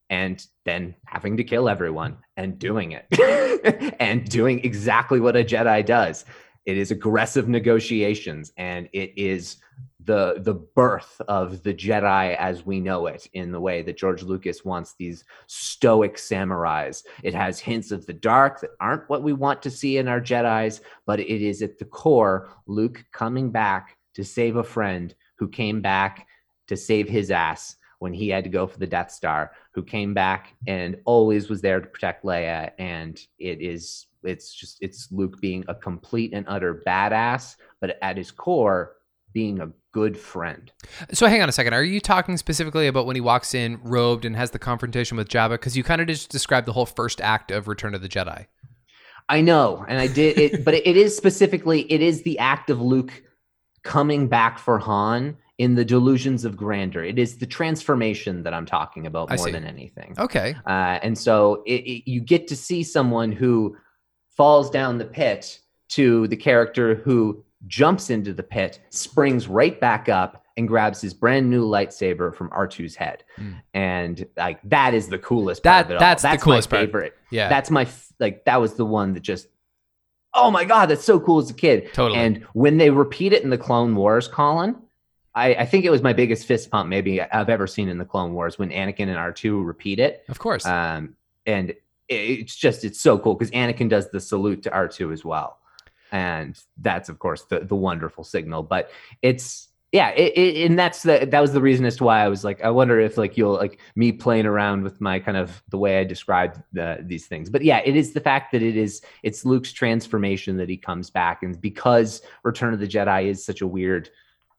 and then having to kill everyone and doing it <laughs> and doing exactly what a Jedi does. It is aggressive negotiations and it is the the birth of the Jedi as we know it in the way that George Lucas wants these stoic samurais. It has hints of the dark that aren't what we want to see in our Jedi's, but it is at the core Luke coming back to save a friend who came back to save his ass when he had to go for the Death Star, who came back and always was there to protect Leia. And it is, it's just, it's Luke being a complete and utter badass, but at his core, being a good friend. So hang on a second. Are you talking specifically about when he walks in robed and has the confrontation with Jabba? Because you kind of just described the whole first act of Return of the Jedi. I know, and I did it, but it is specifically, it is the act of Luke coming back for Han in the delusions of grandeur. It is the transformation that I'm talking about more than anything. Okay. Uh, and so it, it, you get to see someone who falls down the pit to the character who jumps into the pit, springs right back up, and grabs his brand new lightsaber from R2's head. Mm. And like that is the coolest That- part of it all. that's the coolest my part. favorite. Yeah. That's my like that was the one that just oh my god, that's so cool as a kid. Totally. And when they repeat it in the Clone Wars, Colin, I, I think it was my biggest fist pump maybe I've ever seen in the Clone Wars when Anakin and R2 repeat it. of course. Um, and it- it's just it's so cool because Anakin does the salute to R2 as well, and that's of course the the wonderful signal. But it's yeah, it, it, and that's the that was the reason as to why I was like, I wonder if like you'll like me playing around with my kind of the way I described the, these things. But yeah, it is the fact that it is it's Luke's transformation that he comes back, and because Return of the Jedi is such a weird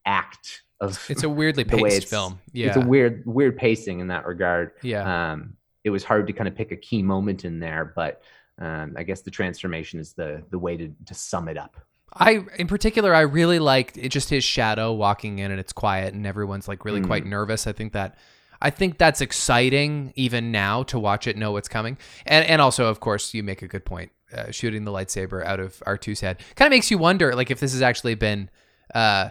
act of it's a weirdly paced it's- film. Yeah. it's a weird weird pacing in that regard yeah. um, it was hard to kind of pick a key moment in there, but um, I guess the transformation is the the way to to sum it up. I, in particular, I really liked it, just his shadow walking in and it's quiet and everyone's like really quite Mm. nervous. I think that, I think that's exciting even now to watch it, know what's coming. And, and also, of course, you make a good point. Uh, shooting the lightsaber out of R2's head kind of makes you wonder, like, if this has actually been, uh,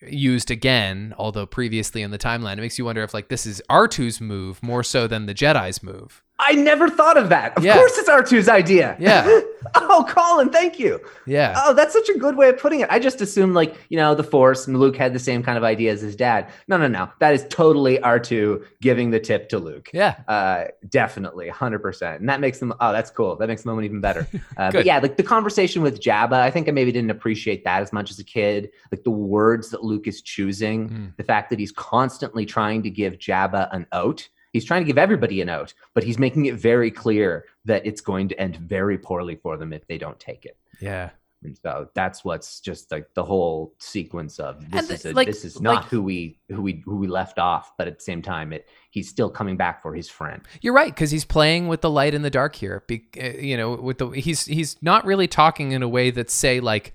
used again, although previously in the timeline, it makes you wonder if like this is R2's move more so than the Jedi's move. I never thought of that. Of Yeah. course, it's R2's idea. Yeah. <laughs> oh, Colin, thank you. Yeah. Oh, that's such a good way of putting it. I just assumed like you know the Force and Luke had the same kind of idea as his dad. No, no, no. That is totally R2 giving the tip to Luke. Yeah. Uh, definitely, hundred percent, and that makes them. Oh, that's cool. That makes the moment even better. <laughs> Uh, but yeah, like the conversation with Jabba, I think I maybe didn't appreciate that as much as a kid. Like the words that Luke is choosing, Mm. the fact that he's constantly trying to give Jabba an out. He's trying to give everybody an out, but he's making it very clear that it's going to end very poorly for them if they don't take it. Yeah. And so that's what's just like the whole sequence of this is a, like- this is not like- who we who we who we left off, but at the same time, it he's still coming back for his friend. You're right because he's playing with the light and the dark here. Be, uh, you know, with the he's he's not really talking in a way that say like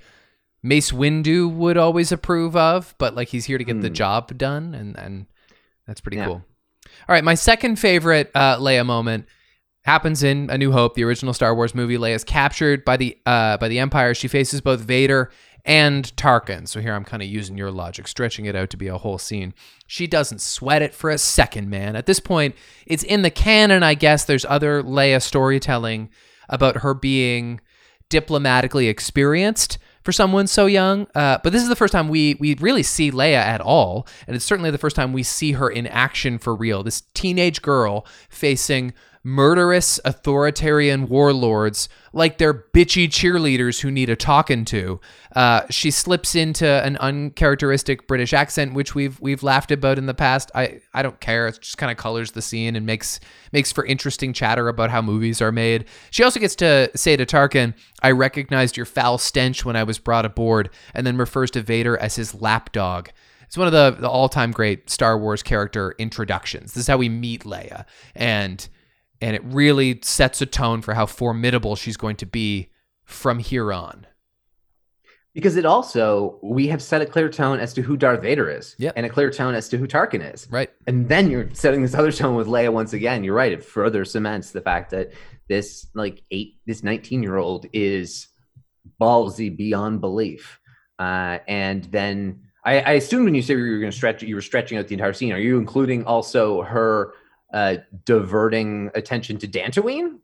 Mace Windu would always approve of, but like he's here to get the Hmm. job done, and and that's pretty Yeah. cool. All right, my second favorite uh, Leia moment happens in A New Hope, the original Star Wars movie. Leia is captured by the uh, by the Empire. She faces both Vader and Tarkin. So here I'm kind of using your logic, stretching it out to be a whole scene. She doesn't sweat it for a second, man. At this point, it's in the canon, I guess. There's other Leia storytelling about her being diplomatically experienced for someone so young. Uh, but this is the first time we we really see Leia at all, and it's certainly the first time we see her in action for real. This teenage girl facing murderous authoritarian warlords like they're bitchy cheerleaders who need a talking to. Uh, she slips into an uncharacteristic British accent, which we've we've laughed about in the past. I, I don't care. It just kind of colors the scene and makes makes for interesting chatter about how movies are made. She also gets to say to Tarkin, "I recognized your foul stench when I was brought aboard," and then refers to Vader as his lapdog. it's one of the, the all-time great Star Wars character introductions. This is how we meet Leia, and and it really sets a tone for how formidable she's going to be from here on. Because it also, we have set a clear tone as to who Darth Vader is, Yep. and a clear tone as to who Tarkin is. Right. And then you're setting this other tone with Leia once again. You're right. It further cements the fact that this like eight, this 19 year old is ballsy beyond belief. Uh, and then I, I assumed when you said you were going to stretch, you were stretching out the entire scene. Are you including also her uh, diverting attention to Dantooine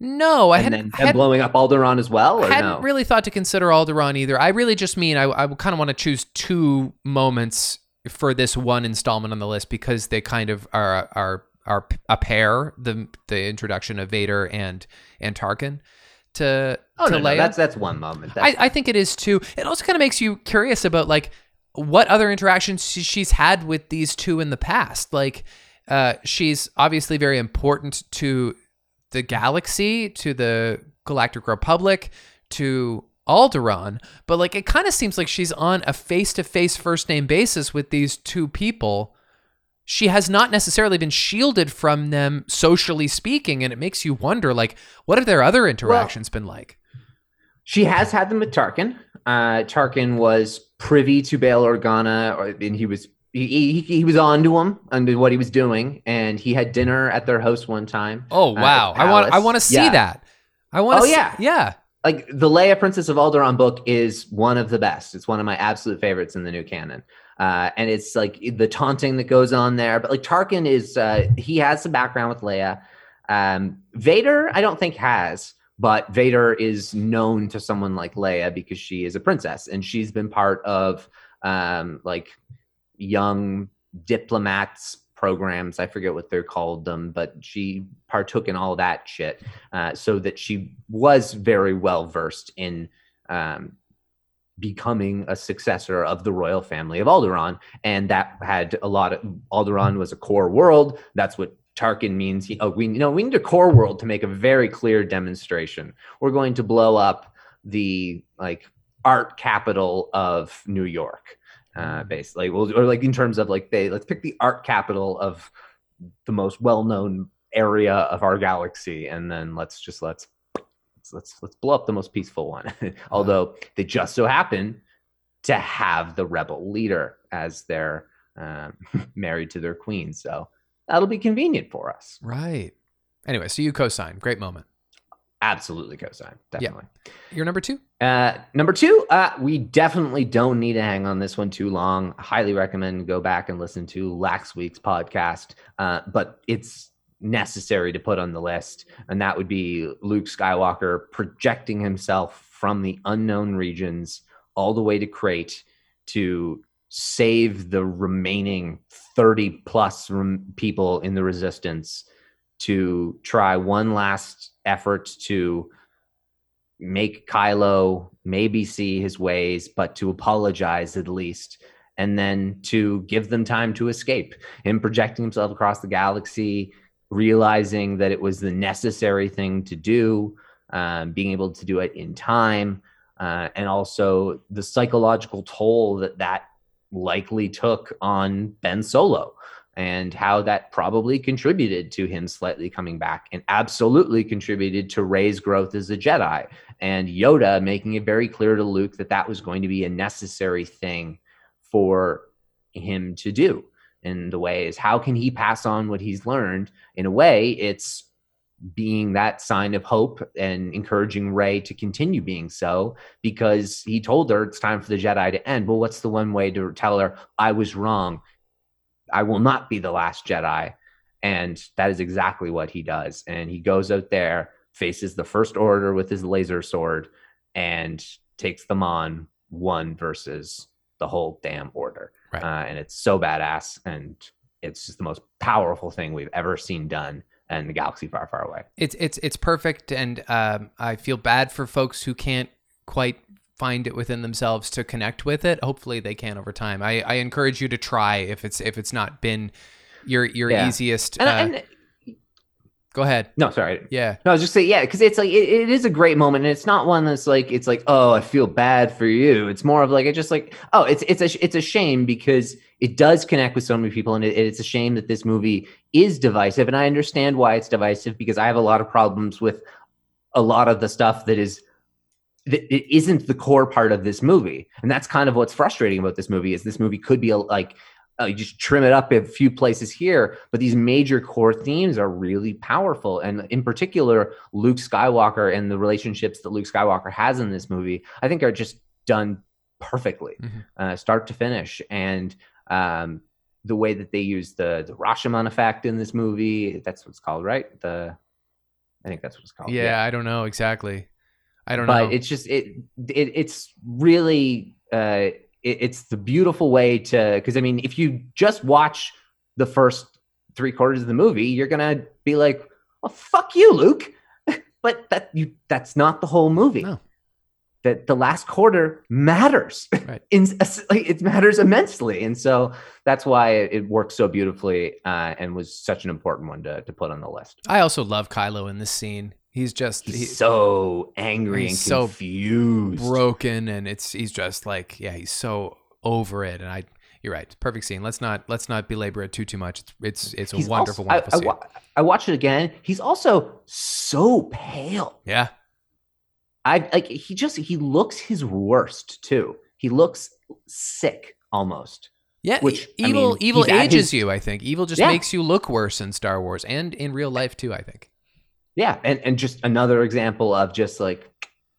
No, I and hadn't, then, I then hadn't- blowing up Alderaan as well? Or hadn't no? really thought to consider Alderaan either. I really just mean I, I kind of want to choose two moments for this one installment on the list because they kind of are are are a pair. The the introduction of Vader and and Tarkin to oh to no, no, that's that's one moment. That's, I, I think it is too. It also kind of makes you curious about like what other interactions she- she's had with these two in the past. Like, uh, she's obviously very important to the galaxy, to the Galactic Republic, to Alderaan, but like it kind of seems like she's on a face-to-face first name basis with these two people. She has not necessarily been shielded from them socially speaking, and it makes you wonder like what have their other interactions been like? She has had them with Tarkin. Uh, Tarkin was privy to Bail Organa, or, and he was he, he, he was on to him under what he was doing, and he had dinner at their house one time. Oh uh, wow! at I want I want to see Yeah. that. I want. Oh, see, yeah. yeah. Like the Leia Princess of Alderaan book is one of the best. It's one of my absolute favorites in the new canon. Uh, and it's like the taunting that goes on there. But like Tarkin is, uh, he has some background with Leia. Um, Vader, I don't think has, but Vader is known to someone like Leia because she is a princess and she's been part of um, like young diplomats programs. I forget what they're called them, but she partook in all that shit uh, so that she was very well versed in um, becoming a successor of the royal family of Alderaan, and that had a lot of Alderaan was a core world. That's what Tarkin means. He, oh, we you know we need a core world to make a very clear demonstration. We're going to blow up the like art capital of New York, uh, basically, well, or like in terms of like they let's pick the art capital of the most well-known area of our galaxy, and then let's just let's let's let's, let's blow up the most peaceful one. <laughs> Although they just so happen to have the rebel leader as their um, <laughs> married to their queen, so that'll be convenient for us. Right. Anyway, so you co-sign. Great moment. Absolutely, cosign definitely. You're number two. Uh, number two, uh, we definitely don't need to hang on this one too long. Highly recommend go back and listen to last week's podcast, uh, but it's necessary to put on the list, and that would be Luke Skywalker projecting himself from the unknown regions all the way to Crait to save the remaining 30 plus rem- people in the resistance to try one last effort to make Kylo maybe see his ways, but to apologize at least, and then to give them time to escape. Him projecting himself across the galaxy, realizing that it was the necessary thing to do, um, being able to do it in time, uh, and also the psychological toll that that likely took on Ben Solo. And how that probably contributed to him slightly coming back, and absolutely contributed to Rey's growth as a Jedi and Yoda making it very clear to Luke that that was going to be a necessary thing for him to do. And the way is how can he pass on what he's learned? In a way, it's being that sign of hope and encouraging Ray to continue being so because he told her it's time for the Jedi to end. Well, what's the one way to tell her I was wrong? I will not be the last Jedi. And that is exactly what he does. And he goes out there, faces the First Order with his laser sword, and takes them on one versus the whole damn order. Right. Uh, and it's so badass. And it's just the most powerful thing we've ever seen done in the galaxy far, far away. It's it's it's perfect, and um, I feel bad for folks who can't quite find it within themselves to connect with it. Hopefully, they can over time. I, I encourage you to try if it's if it's not been your your Yeah. easiest. And, uh, and Go ahead. No, sorry. Yeah. No, I was just saying, yeah, because it's like it, it is a great moment, and it's not one that's like it's like oh, I feel bad for you. It's more of like it just like oh, it's it's a it's a shame because it does connect with so many people, and it, it's a shame that this movie is divisive, and I understand why it's divisive because I have a lot of problems with a lot of the stuff that is that it isn't the core part of this movie, and that's kind of what's frustrating about this movie is this movie could be a, like uh, you just trim it up a few places here, but these major core themes are really powerful. And in particular, Luke Skywalker and the relationships that Luke Skywalker has in this movie, I think are just done perfectly, Mhm. uh, start to finish. And um, the way that they use the the Rashomon effect in this movie, that's what it's called, right? The I think that's what it's called. Yeah, I don't know exactly. I don't but know. it's just it, it it's really uh it, it's the beautiful way to because i mean if you just watch the first three quarters of the movie you're gonna be like well fuck you luke <laughs> but that you that's not the whole movie No. that the last quarter matters Right. <laughs> In, like, it matters immensely and so that's why it, it works so beautifully uh, and was such an important one to, to put on the list I also love Kylo in this scene. He's just he's he- so angry and he's so confused broken and it's he's just like yeah he's so over it and i you're right perfect scene let's not let's not belabor it too too much it's it's it's a He's wonderful also- I- wonderful I, scene wa- I watched it again. He's also so pale. yeah I like he just he looks his worst too. He looks sick almost. yeah Which, I evil mean, evil ages his- you i think evil just Yeah. makes you look worse in star wars and in real life too i think Yeah, and and just another example of just like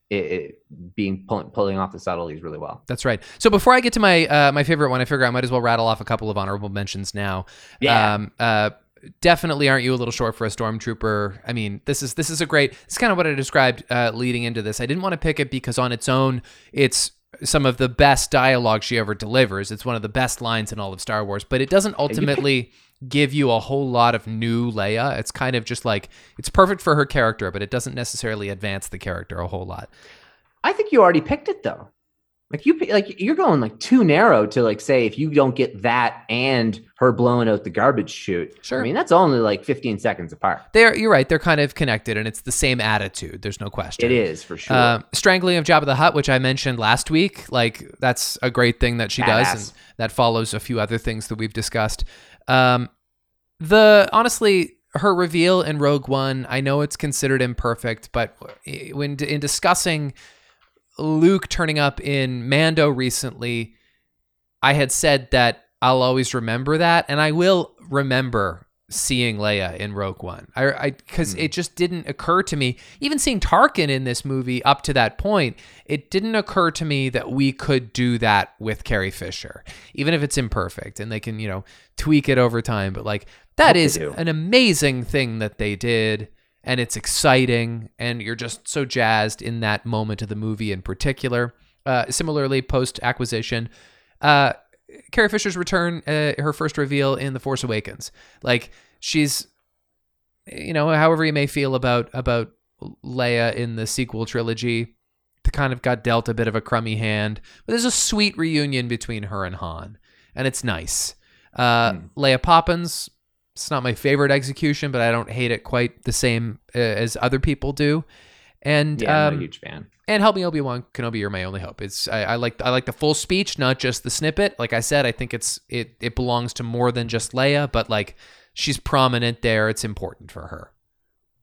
it, it being pulling pulling off the subtleties really well. that's right. So before i get to my uh my favorite one i figure i might as well rattle off a couple of honorable mentions now. Yeah. um uh definitely aren't you a little short for a stormtrooper? I mean this is this is a great it's kind of what i described uh leading into this. I didn't want to pick it because on its own it's some of the best dialogue she ever delivers. It's one of the best lines in all of star wars but it doesn't <laughs> ultimately give you a whole lot of new leia it's kind of just like it's perfect for her character but it doesn't necessarily advance the character a whole lot I think you already picked it though. Like you like you're going like too narrow to like say if you don't get that and her blowing out the garbage chute. Sure. I mean that's only like 15 seconds apart. they're you're right they're kind of connected and it's the same attitude there's no question It is for sure. Um, strangling of Jabba the Hutt, which I mentioned last week, like that's a great thing that she does, and that follows a few other things that we've discussed. Um, the honestly, her reveal in Rogue One, I know it's considered imperfect, but when in discussing Luke turning up in Mando recently, I had said that I'll always remember that, and I will remember seeing Leia in Rogue One. I, I, because it just didn't occur to me. Even seeing Tarkin in this movie up to that point, it didn't occur to me that we could do that with Carrie Fisher, even if it's imperfect, and they can, you know, tweak it over time. But like that is an amazing thing that they did. And it's exciting, and you're just so jazzed in that moment of the movie in particular. Uh, similarly, post acquisition, uh, Carrie Fisher's return, uh, her first reveal in The Force Awakens. Like she's, you know, however you may feel about about Leia in the sequel trilogy, the kind of got dealt a bit of a crummy hand. But there's a sweet reunion between her and Han, and it's nice. Uh, Hmm. Leia Poppins. It's not my favorite execution, but I don't hate it quite the same uh, as other people do. And yeah, I'm um, a huge fan. and help me Obi Wan Kenobi, you're my only hope. It's I, I like I like the full speech, not just the snippet. Like I said, I think it's it it belongs to more than just Leia, but like she's prominent there. It's important for her.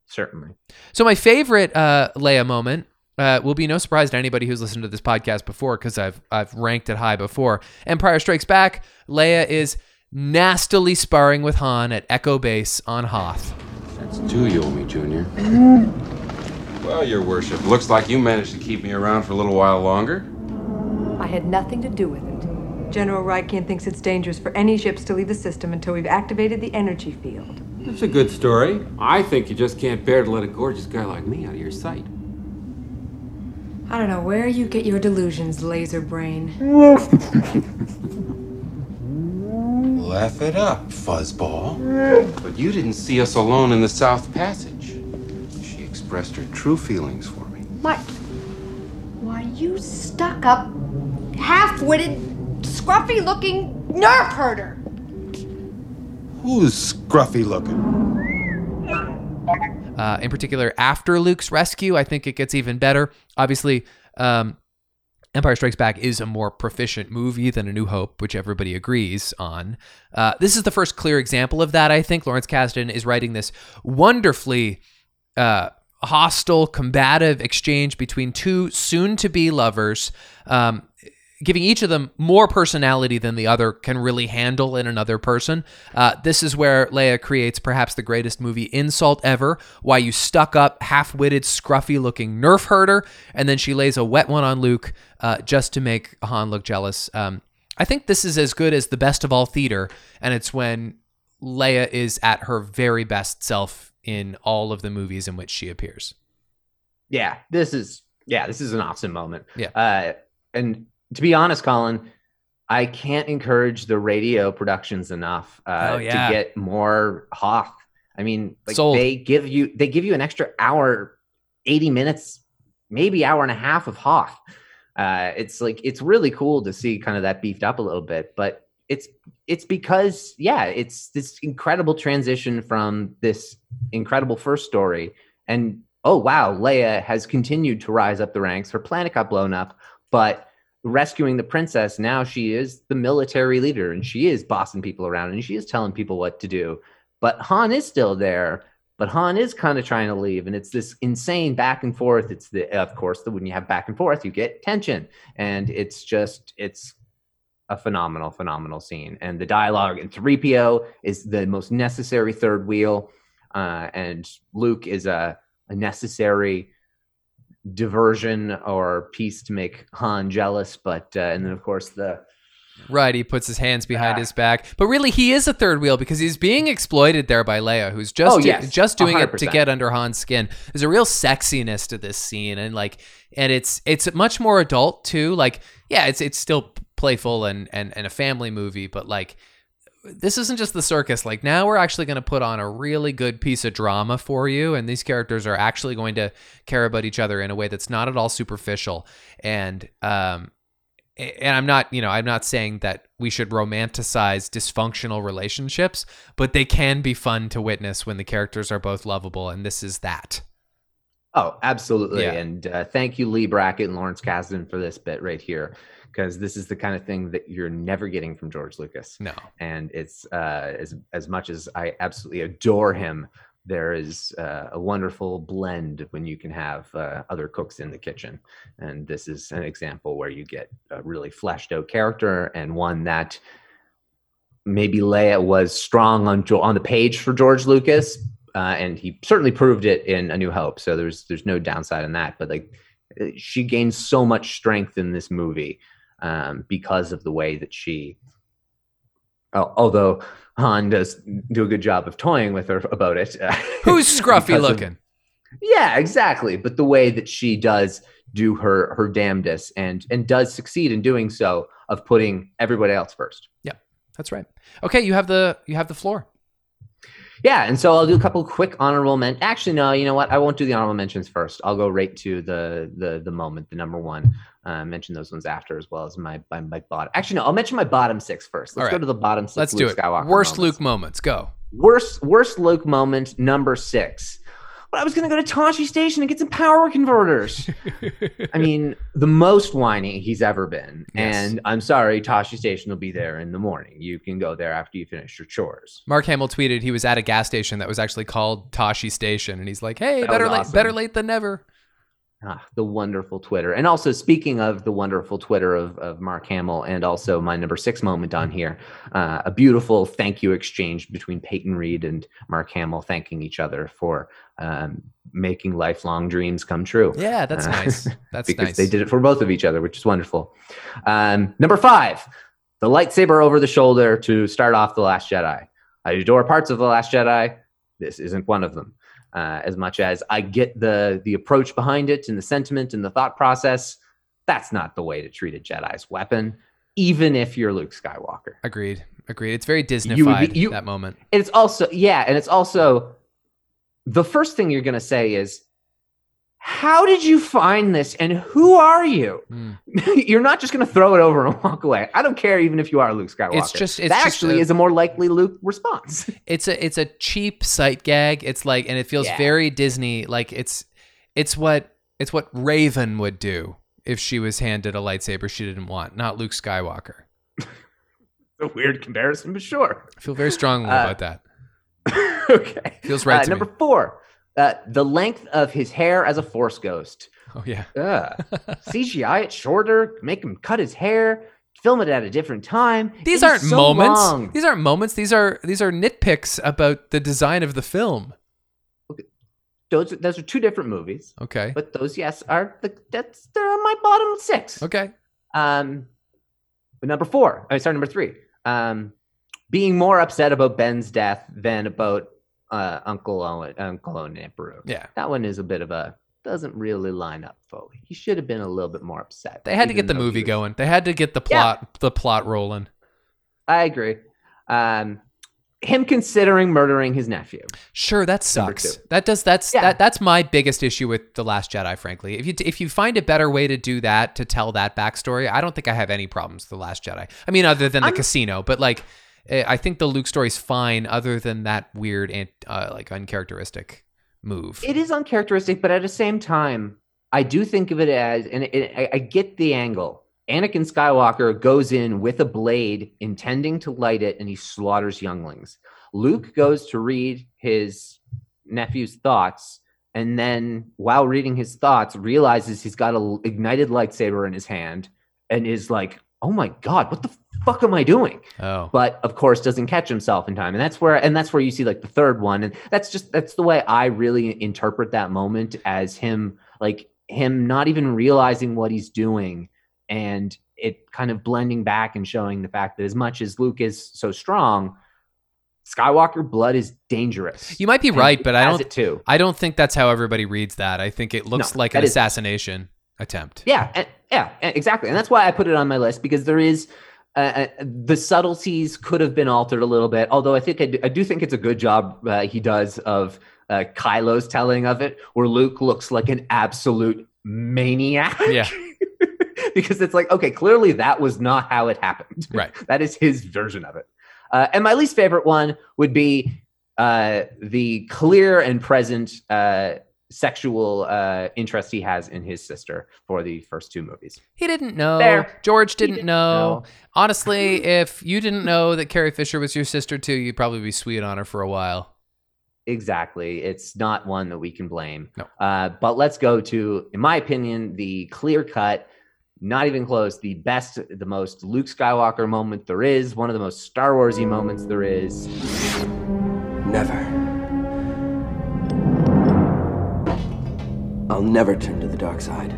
Certainly. So my favorite uh, Leia moment uh, will be no surprise to anybody who's listened to this podcast before, because I've I've ranked it high before. Empire Strikes Back. Leia is nastily sparring with Han at Echo Base on Hoth. That's two you owe me, Junior. <laughs> Well, Your Worship, looks like you managed to keep me around for a little while longer. I had nothing to do with it. General Rieekan thinks it's dangerous for any ships to leave the system until we've activated the energy field. That's a good story. I think you just can't bear to let a gorgeous guy like me out of your sight. I don't know where you get your delusions, laser brain. Laugh it up, fuzzball. But you didn't see us alone in the South Passage. She expressed her true feelings for me. What? Why, you stuck up, half witted, scruffy looking nerf herder! Who's scruffy looking? Uh, in particular, after Luke's rescue, I think it gets even better. Obviously, um, Empire Strikes Back is a more proficient movie than A New Hope, which everybody agrees on. Uh, this is the first clear example of that, I think. Lawrence Kasdan is writing this wonderfully uh, hostile, combative exchange between two soon to be lovers. Um, giving each of them more personality than the other can really handle in another person. Uh, this is where Leia creates perhaps the greatest movie insult ever. Why you stuck up, half witted, scruffy looking nerf herder, and then she lays a wet one on Luke uh, just to make Han look jealous. Um, I think this is as good as the best of all theater, and it's when Leia is at her very best self in all of the movies in which she appears. Yeah, this is yeah, this is an awesome moment. Yeah. Uh, and to be honest, Colin, I can't encourage the radio productions enough uh, Oh, yeah. to get more Hoth. I mean, like Sold. they give you they give you an extra hour, eighty minutes, maybe hour and a half of Hoth. Uh, it's like it's really cool to see kind of that beefed up a little bit, but it's it's because yeah, it's this incredible transition from this incredible first story, and oh wow, Leia has continued to rise up the ranks. Her planet got blown up, but rescuing the princess now she is the military leader and she is bossing people around and she is telling people what to do. But han is still there but han is kind of trying to leave and it's this insane back and forth. It's the of course the when you have back and forth you get tension and it's just it's a phenomenal phenomenal scene and the dialogue in 3po is the most necessary third wheel uh, and luke is a, a necessary diversion or piece to make Han jealous. But uh, and then of course the Right, he puts his hands behind Ah. his back, but really he is a third wheel because he's being exploited there by Leia, who's just Oh, yes, just doing it to get under Han's skin. There's a real sexiness to this scene, and like, and it's it's much more adult too. Like, yeah, it's it's still playful and and and a family movie, but like. This isn't just the circus. Like now, we're actually going to put on a really good piece of drama for you, and these characters are actually going to care about each other in a way that's not at all superficial. And um, and I'm not, you know, I'm not saying that we should romanticize dysfunctional relationships, but they can be fun to witness when the characters are both lovable, and this is that. oh absolutely Yeah. and uh, thank you Leigh Brackett and Lawrence Kasdan for this bit right here because this is the kind of thing that you're never getting from George Lucas. No. and it's uh, as as much as I absolutely adore him. There is uh, a wonderful blend when you can have uh, other cooks in the kitchen, and this is an example where you get a really fleshed out character and one that maybe Leia was strong on Jo- on the page for George Lucas, uh, and he certainly proved it in A New Hope. So there's there's no downside in that. But like, uh, she gains so much strength in this movie um, because of the way that she. Although Han does do a good job of toying with her about it. <laughs> Who's scruffy because of- looking? yeah, exactly. But the way that she does do her her damnedest and and does succeed in doing so of putting everybody else first. Yeah, That's right. Okay, you have the you have the floor. Yeah, and so I'll do a couple quick honorable men. Actually, no, you know what? I won't do the honorable mentions first. I'll go right to the the the moment, the number one. Uh, mention those ones after, as well as my my, my bottom. Actually, no, I'll mention my bottom six first. Let's All go to the bottom six. Let's Luke do it. Skywalker Worst moments. Luke moments. Go. Worst worst Luke moment number six. But I was gonna go to Tosche Station and get some power converters. I mean, the most whiny he's ever been. Yes. And I'm sorry, Tosche Station will be there in the morning. You can go there after you finish your chores. Mark Hamill tweeted he was at a gas station that was actually called Tosche Station, and he's like, "Hey, That better was late, awesome. better late than never." Ah, the wonderful Twitter. And also, speaking of the wonderful Twitter of, of Mark Hamill, and also my number six moment on here, uh, a beautiful thank you exchange between Peyton Reed and Mark Hamill, thanking each other for um, making lifelong dreams come true. Yeah, that's Uh, nice. <laughs> That's because nice. they did it for both of each other, which is wonderful. Um, number five, the lightsaber over the shoulder to start off The Last Jedi. I adore parts of The Last Jedi. This isn't one of them. Uh, as much as I get the the approach behind it and the sentiment and the thought process, that's not the way to treat a Jedi's weapon, even if you're Luke Skywalker. Agreed. Agreed. It's very Disneyfied be- you- that moment. And it's also yeah, and it's also the first thing you're gonna say is, how did you find this and who are you? Hmm. <laughs> You're not just going to throw it over and walk away. I don't care even if you are Luke Skywalker. It's just- it's that just actually a- is a more likely Luke response. <laughs> It's a it's a cheap sight gag. It's like and it feels Yeah. very Disney. Like it's it's what it's what Raven would do if she was handed a lightsaber she didn't want, not Luke Skywalker. <laughs> a weird comparison, but sure. I feel very strongly Uh, about that. okay. Feels right Uh, number me. four, uh, the length of his hair as a Force ghost. Oh yeah. Ugh. <laughs> CGI it shorter, make him cut his hair, film it at a different time. These It aren't so moments. long. These aren't moments. These are these are nitpicks about the design of the film. Those, those are two different movies, Okay. but those, yes, are the, that's they're on my bottom six. Okay. Um, but number four, I sorry, number three. Um, being more upset about Ben's death than about uh, Uncle Owen, Uncle Owen and Beru. Yeah. That one is a bit of a doesn't really line up fully. He should have been a little bit more upset. They had to get the movie was- going. They had to get the Yeah. plot the plot rolling. I agree. Um, him considering murdering his nephew. Sure, that sucks. That does that's Yeah. that that's my biggest issue with the Last Jedi. Frankly, if you if you find a better way to do that to tell that backstory, I don't think I have any problems with the Last Jedi. I mean, other than the I'm- casino, but like, I think the Luke story's fine. Other than that weird and uh, like uncharacteristic move. It is uncharacteristic, but at the same time, I do think of it as, and it, I, I get the angle. Anakin Skywalker goes in with a blade, intending to light it, and he slaughters younglings. Luke goes to read his nephew's thoughts, and then, while reading his thoughts, realizes he's got a ignited lightsaber in his hand, and is like, "Oh my god, what the fuck am I doing?" oh, but of course doesn't catch himself in time and that's where and that's where you see like the third one and that's just that's the way i really interpret that moment as him like him not even realizing what he's doing and it kind of blending back and showing the fact that as much as luke is so strong skywalker blood is dangerous you might be And right, but I don't. I don't think that's how everybody reads that. I think it looks No, like an is- assassination attempt. Yeah, and, yeah, exactly, and that's why I put it on my list because there is uh, uh, the subtleties could have been altered a little bit. Although I think I do, I do think it's a good job uh, he does of uh, Kylo's telling of it, where Luke looks like an absolute maniac. Yeah. <laughs> because it's like okay, clearly that was not how it happened. Right. <laughs> that is his version of it. Uh, and my least favorite one would be uh, the clear and present uh, sexual uh, interest he has in his sister for the first two movies. He didn't know. Fair. George didn't, didn't know. know. Honestly, <laughs> if you didn't know that Carrie Fisher was your sister too, you'd probably be sweet on her for a while. Exactly. It's not one that we can blame. No. Uh, but let's go to, in my opinion, the clear cut, not even close, the best, the most Luke Skywalker moment there is, one of the most Star Warsy moments there is. Never. I'll never turn to the dark side.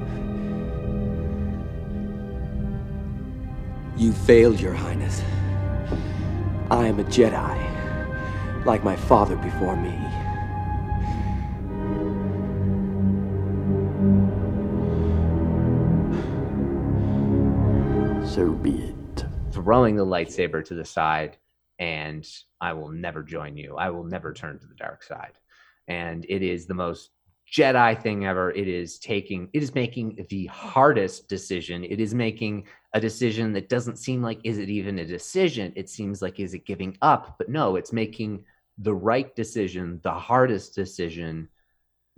You failed, Your Highness. I am a Jedi, like my father before me. So be it. Throwing the lightsaber to the side, and I will never join you. I will never turn to the dark side. And it is the most Jedi thing ever. It is taking, it is making the hardest decision. It is making a decision that doesn't seem like, is it even a decision? It seems like, is it giving up? But no, it's making the right decision, the hardest decision,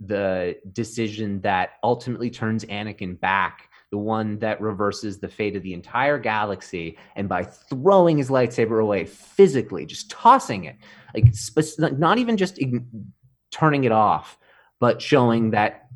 the decision that ultimately turns Anakin back, the one that reverses the fate of the entire galaxy. And by throwing his lightsaber away physically, just tossing it, like spec- not even just ign- turning it off, but showing that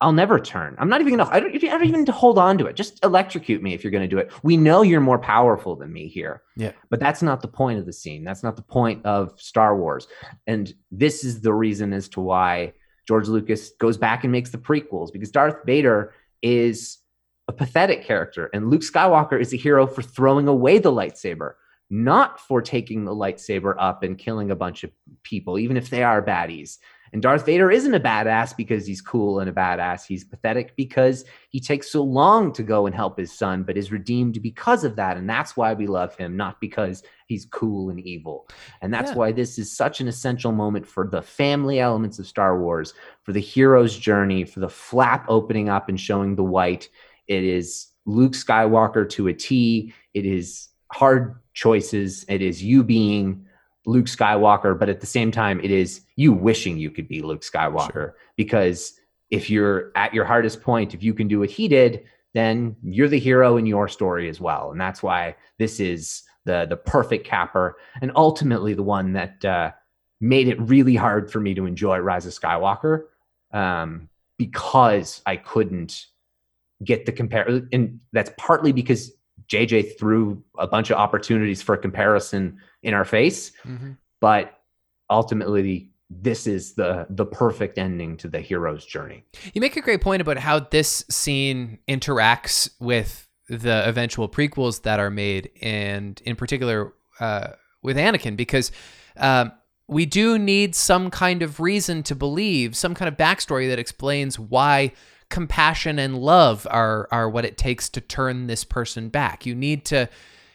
I'll never turn. I'm not even gonna. I don't, I don't even hold on to it. Just electrocute me if you're gonna do it. We know you're more powerful than me here. Yeah. But that's not the point of the scene. That's not the point of Star Wars. And this is the reason as to why George Lucas goes back and makes the prequels because Darth Vader is a pathetic character and Luke Skywalker is a hero for throwing away the lightsaber, not for taking the lightsaber up and killing a bunch of people, even if they are baddies. And Darth Vader isn't a badass because he's cool and a badass. He's pathetic because he takes so long to go and help his son, but is redeemed because of that. And that's why we love him, not because he's cool and evil. And that's Yeah. why this is such an essential moment for the family elements of Star Wars, for the hero's journey, for the flap opening up and showing the white. It is Luke Skywalker to a T. It is hard choices. It is you being Luke Skywalker, but at the same time, it is you wishing you could be Luke Skywalker. Because if you're at your hardest point, if you can do what he did, then you're the hero in your story as well. And that's why this is the the perfect capper, and ultimately the one that uh, made it really hard for me to enjoy Rise of Skywalker, um, because I couldn't get the compare, and that's partly because JJ threw a bunch of opportunities for comparison in our face, Mhm. but ultimately this is the the perfect ending to the hero's journey. You make a great point about how this scene interacts with the eventual prequels that are made, and in particular uh, with Anakin, because um, we do need some kind of reason to believe, some kind of backstory that explains why compassion and love are are what it takes to turn this person back. You need to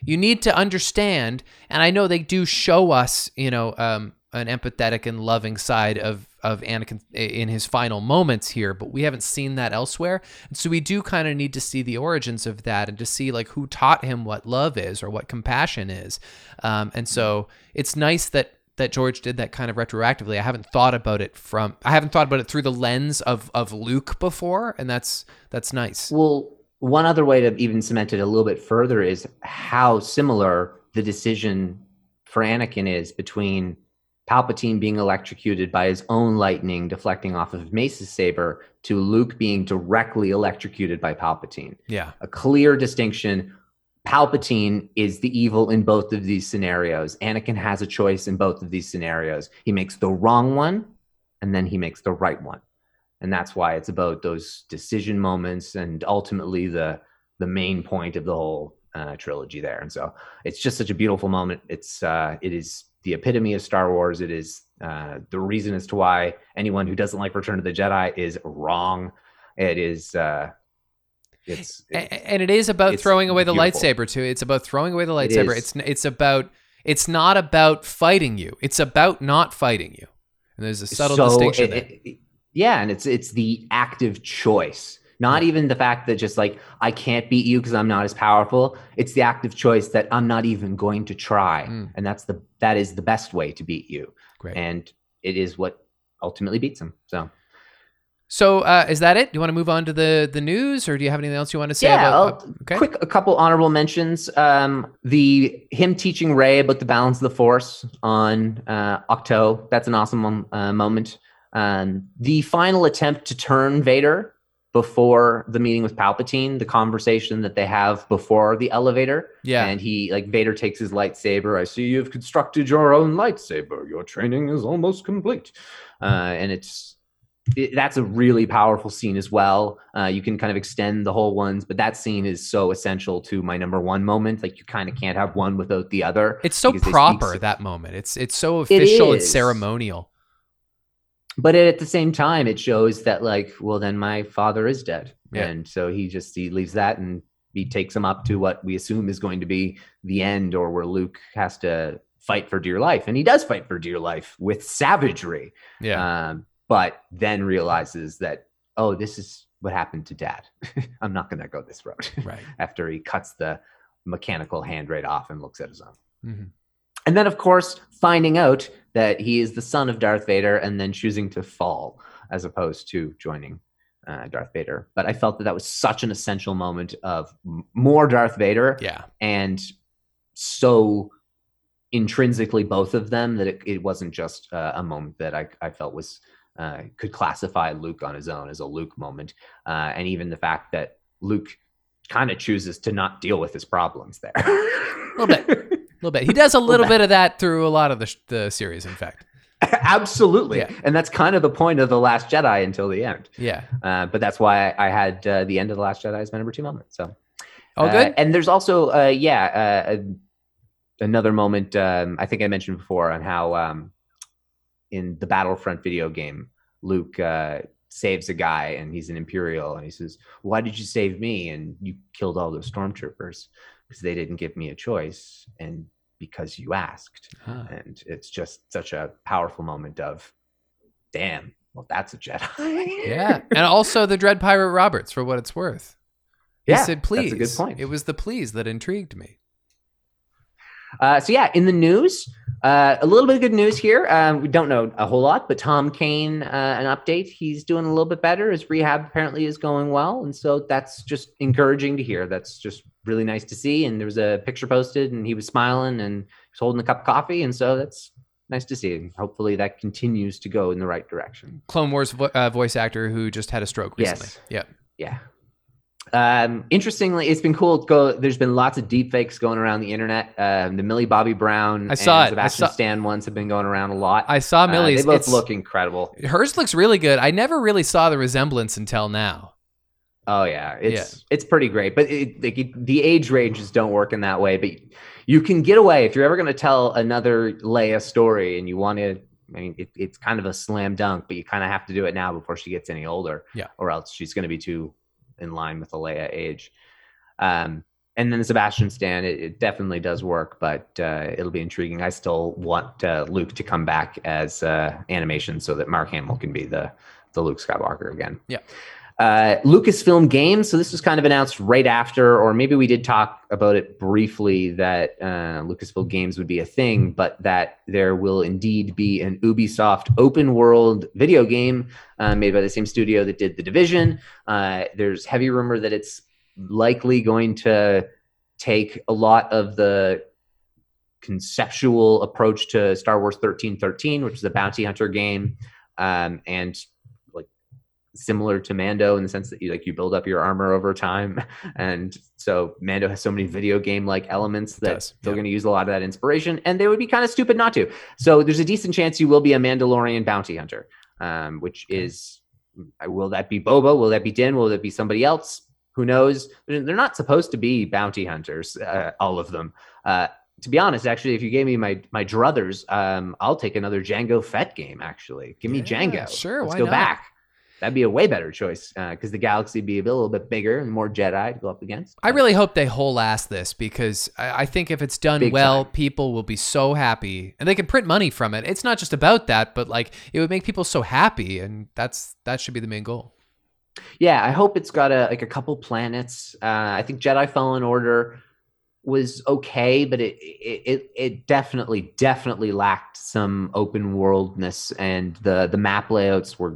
you need to understand, and I know they do show us, you know, um, an empathetic and loving side of of Anakin in his final moments here, but we haven't seen that elsewhere. And so we do kind of need to see the origins of that and to see like who taught him what love is or what compassion is. Um, and so it's nice that that George did that kind of retroactively. I haven't thought about it from I haven't thought about it through the lens of of Luke before, and that's that's nice. Well, one other way to even cement it a little bit further is how similar the decision for Anakin is between Palpatine being electrocuted by his own lightning deflecting off of Mace's saber to Luke being directly electrocuted by Palpatine. Yeah. A clear distinction. Palpatine is the evil in both of these scenarios. Anakin has a choice in both of these scenarios. He makes the wrong one and then he makes the right one. And that's why it's about those decision moments and ultimately the the main point of the whole uh, trilogy there. And so it's just such a beautiful moment. It's uh, it is the epitome of Star Wars. It is uh, the reason as to why anyone who doesn't like Return of the Jedi is wrong. It is uh, it's, A- and it is about throwing away the beautiful. lightsaber too. It's about throwing away the lightsaber. is. It's it's about it's not about fighting you. It's about not fighting you. And there's a subtle So distinction it- there. it- it- yeah, and it's it's the active choice, not even the fact that just like I can't beat you because I'm not as powerful. It's the active choice that I'm not even going to try, Mm. and that's the that is the best way to beat you, Great. and it is what ultimately beats him. So So uh, is that it? Do you want to move on to the the news, or do you have anything else you want to say yeah, about? I'll- okay. quick a couple honorable mentions. Um, the him teaching Rey about the balance of the Force on uh, Ahch-To. That's an awesome uh, moment. Um, the final attempt to turn Vader before the meeting with Palpatine, the conversation that they have before the elevator. Yeah. And he like Vader takes his lightsaber. I see you've constructed your own lightsaber. Your training is almost complete. Uh, and it's it, that's a really powerful scene as well. Uh, you can kind of extend the whole ones, but that scene is so essential to my number one moment. Like you kind of can't have one without the other. It's so because they speak proper so- that moment. It's it's so official and is. ceremonial. but at the same time, it shows that like, well, then my father is dead, Yeah. and so he just he leaves that and he takes him up to what we assume is going to be the end, or where Luke has to fight for dear life, and he does fight for dear life with savagery. Yeah. um, but then realizes that oh this is what happened to dad <laughs> i'm not going to go this route Right. <laughs> after he cuts the mechanical hand right off and looks at his own Mhm. and then of course finding out that he is the son of darth vader and then choosing to fall as opposed to joining uh, darth vader but i felt that that was such an essential moment of m- more darth vader Yeah. and so intrinsically both of them that it, it wasn't just uh, a moment that I, I felt was uh, could classify Luke on his own as a Luke moment, uh, and even the fact that Luke kind of chooses to not deal with his problems there. A <laughs> little bit. A <laughs> little bit. He does a little bit of that through a lot of the sh- the series. In fact. <laughs> Absolutely, Yeah. and that's kind of the point of the Last Jedi until the end. Yeah. Uh, but that's why I, I had uh, the end of the Last Jedi as my number two moment. So All Uh, good. and there's also, uh, yeah, uh, another moment. Um, I think I mentioned before on how um, in the Battlefront video game, Luke uh, saves a guy and he's an Imperial and he says, "Why did you save me?" And you killed all those stormtroopers because they didn't give me a choice and because you asked. Huh. And it's just such a powerful moment of, damn, well that's a Jedi. <laughs> Yeah, and also the Dread Pirate Roberts, for what it's worth. He Yeah, said, that's a "Please." good point. It was the please that intrigued me. Uh, so yeah, in the news, uh, a little bit of good news here. Um, we don't know a whole lot, but Tom Kane, uh, an update. He's doing a little bit better. His rehab apparently is going well, and so that's just encouraging to hear. That's just really nice to see. And there was a picture posted, and he was smiling and he was holding a cup of coffee, and so that's nice to see. And hopefully that continues to go in the right direction. Clone Wars vo- uh, voice actor who just had a stroke recently. Yes. Yeah. Yeah. Um, interestingly, it's been cool. Go. There's been lots of deep fakes going around the internet. Um, the Millie Bobby Brown, I saw and it. I Sebastian saw- Stan ones have been going around a lot. I saw Uh, Millie's. they both look incredible. Hers looks really good. I never really saw the resemblance until now. Oh yeah, it's it's pretty great. But it, it, the age ranges don't work in that way. But you can get away if you're ever going to tell another Leia story, and you want to. I mean, it, it's kind of a slam dunk, but you kind of have to do it now before she gets any older. Yeah. Or else she's going to be too in line with the Leia age. Um, and then the Sebastian Stan, it, it definitely does work, but uh, it'll be intriguing. I still want uh, Luke to come back as uh, animation so that Mark Hamill can be the the Luke Skywalker again. Yeah. Uh, Lucasfilm Games. So this was kind of announced right after, or maybe we did talk about it briefly that uh, Lucasfilm Games would be a thing, but that there will indeed be an Ubisoft open world video game uh, made by the same studio that did The Division. Uh, there's heavy rumor that it's likely going to take a lot of the conceptual approach to Star Wars 1313, which is a bounty hunter game, um, and similar to Mando in the sense that you like you build up your armor over time, <laughs> and so Mando has so many video game like elements that does, they're going to use a lot of that inspiration, and they would be kind of stupid not to. So there's a decent chance you will be a Mandalorian bounty hunter, um, which is will that be Boba? Will that be Din? Will that be somebody else? Who knows? They're they're not supposed to be bounty hunters, uh, all of them. Uh, to be honest, actually, if you gave me my my druthers, um, I'll take another Jango Fett game. Actually, give me Yeah, Jango. sure, let's go not? back. That'd be a way better choice because the galaxy would be a little bit bigger and more Jedi to go up against. I really hope they whole ass this because I, I think if it's done Big well, time. people will be so happy and they can print money from it. It's not just about that, but like it would make people so happy, and that's that should be the main goal. Yeah, I hope it's got a like a couple planets. Uh, I think Jedi Fallen Order was okay, but it, it it it definitely definitely lacked some open worldness, and the the map layouts were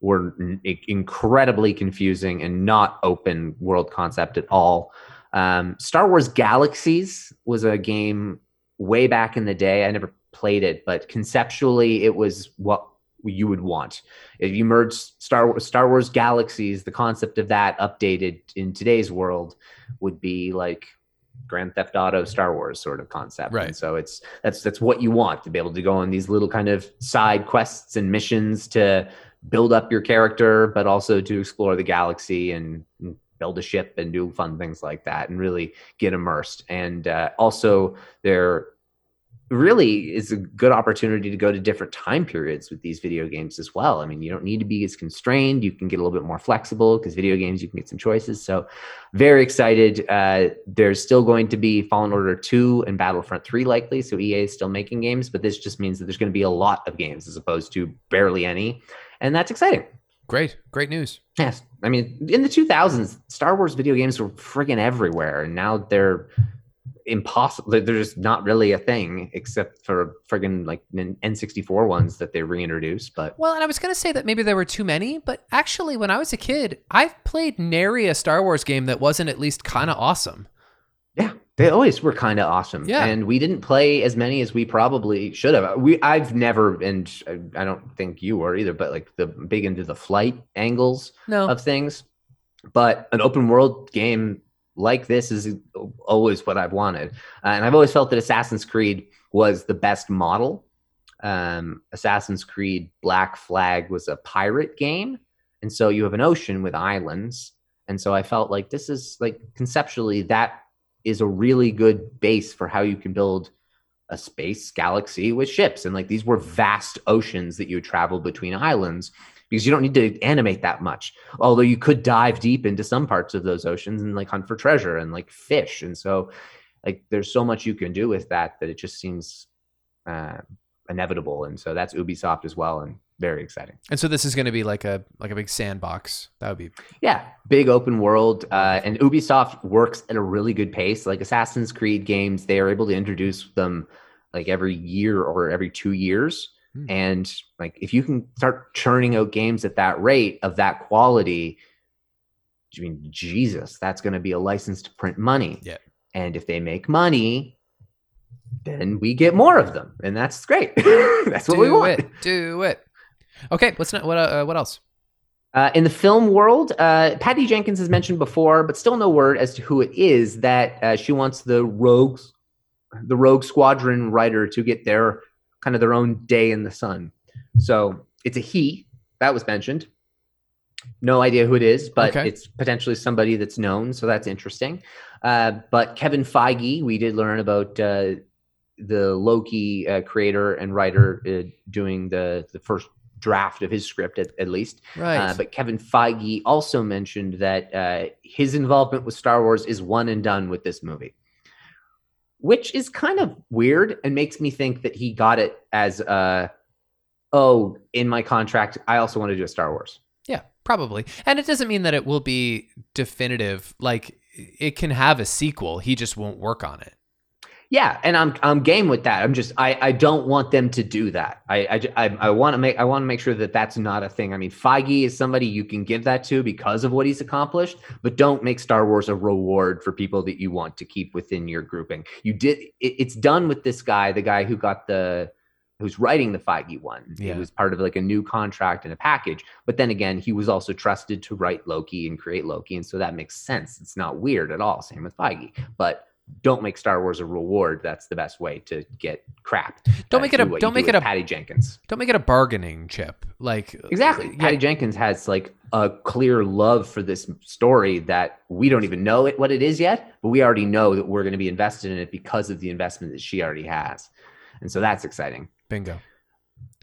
were n- incredibly confusing and not open world concept at all. Um, Star Wars Galaxies was a game way back in the day. I never played it, but conceptually, it was what you would want. If you merge Star Wars, Star Wars Galaxies, the concept of that updated in today's world would be like Grand Theft Auto Star Wars sort of concept. Right. And so it's that's that's what you want to be able to go on these little kind of side quests and missions to build up your character, but also to explore the galaxy and, build a ship and do fun things like that and really get immersed. And uh, also there really is a good opportunity to go to different time periods with these video games as well. I mean, you don't need to be as constrained. You can get a little bit more flexible because video games you can get some choices. So, very excited. Uh, there's still going to be Fallen Order 2 and Battlefront 3 likely. So, EA is still making games, but this just means that there's going to be a lot of games as opposed to barely any. And that's exciting. Great, great news. Yes. I mean, in the 2000s, Star Wars video games were friggin' everywhere. And now they're impossible. They're just not really a thing except for friggin' like N- N64 ones that they reintroduced. But Well, and I was going to say that maybe there were too many, but actually, when I was a kid, I've played nary a Star Wars game that wasn't at least kind of awesome. yeah, they always were kind of awesome. Yeah. And we didn't play as many as we probably should have. We I've never, and I don't think you were either, but like the big into the flight angles No. of things. But an open world game like this is always what I've wanted. Uh, and I've always felt that Assassin's Creed was the best model. Um, Assassin's Creed Black Flag was a pirate game. And so you have an ocean with islands. And so I felt like this is like conceptually, that is a really good base for how you can build a space galaxy with ships. And like these were vast oceans that you would travel between islands because you don't need to animate that much. Although you could dive deep into some parts of those oceans and like hunt for treasure and like fish. And so like there's so much you can do with that that it just seems uh, inevitable. And so that's ubisoft as well. And very exciting And so this is going to be like a like a big sandbox. That would be yeah big open world uh, and ubisoft works at a really good pace like assassin's creed games they are able to introduce them like every year or every two years Hmm. and like if you can start churning out games at that rate of that quality i mean jesus that's going to be a license to print money Yeah. and if they make money then we get more of them and that's great <laughs> that's what do we want it. Do it. Okay, what's not what uh, what else? Uh, in the film world, uh, Patty Jenkins has mentioned before, but still no word as to who it is that uh, she wants the rogues, the Rogue Squadron writer to get their kind of their own day in the sun. So it's a he that was mentioned. No idea who it is, but Okay. it's potentially somebody that's known, so that's interesting. Uh, but Kevin Feige, we did learn about uh, the Loki uh, creator and writer uh, doing the the first draft of his script at, at least. Right. Uh, but Kevin Feige also mentioned that uh, his involvement with Star Wars is one and done with this movie, which is kind of weird and makes me think that he got it as, uh, oh, in my contract, I also want to do a Star Wars. Yeah, probably. And it doesn't mean that it will be definitive. Like it can have a sequel. He just won't work on it. Yeah, and I'm I'm game with that. I'm just I I don't want them to do that. I I I, I want to make I want to make sure that that's not a thing. I mean, Feige is somebody you can give that to because of what he's accomplished, but don't make Star Wars a reward for people that you want to keep within your grouping. You did it, it's done with this guy, the guy who got the who's writing the Feige one. Yeah. It was part of like a new contract and a package. But then again, he was also trusted to write Loki and create Loki, and so that makes sense. It's not weird at all. Same with Feige, but don't make Star Wars a reward. That's the best way to get crap. Don't Uh, make it do a- don't make do it a- Patty Jenkins. Don't make it a bargaining chip. Like Exactly. yeah, Patty Jenkins has like a clear love for this story that we don't even know it what it is yet, but we already know that we're going to be invested in it because of the investment that she already has. And so that's exciting. bingo.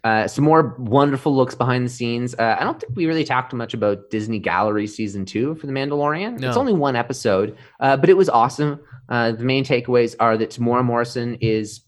Uh, some more wonderful looks behind the scenes. Uh, I don't think we really talked much about Disney Gallery season two for The Mandalorian. No. It's only one episode, uh, but it was awesome. Uh, the main takeaways are that Temuera Morrison is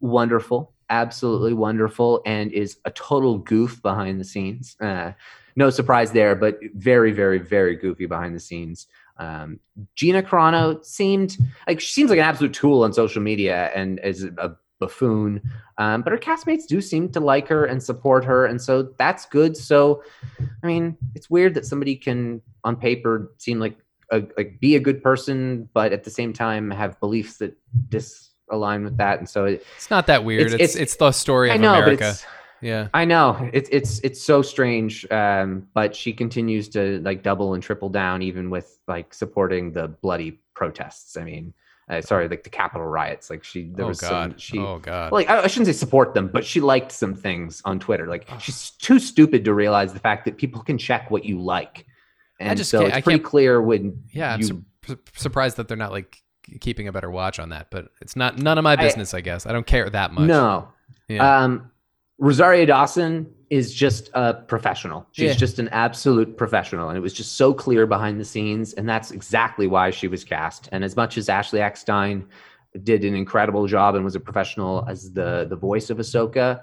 wonderful, absolutely wonderful, and is a total goof behind the scenes. Uh, no surprise there, but very, very, very goofy behind the scenes. Um, Gina Carano seemed like she seems like an absolute tool on social media and is a buffoon. Um, but her castmates do seem to like her and support her, and so that's good. So, I mean, it's weird that somebody can, on paper, seem like a, like be a good person, but at the same time have beliefs that disalign with that. And so, it, It's not that weird. It's It's- it's, the story of I know, America. but it's Yeah. I know it's it's it's so strange. Um, but she continues to like double and triple down, even with like supporting the bloody protests. I mean, uh, sorry, like the Capitol riots. Like she, there oh was god. some she. oh god. Like I, I shouldn't say support them, but she liked some things on Twitter. Like she's too stupid to realize the fact that people can check what you like, and just so can't- it's I pretty can't- clear when yeah, I'm you su- surprised that they're not like keeping a better watch on that, but it's not none of my business, I, guess. I don't care that much. No. Yeah. Um, Rosario Dawson is just a professional. She's Yeah. just an absolute professional. And it was just so clear behind the scenes. And that's exactly why she was cast. And as much as Ashley Eckstein did an incredible job and was a professional as the, the voice of Ahsoka,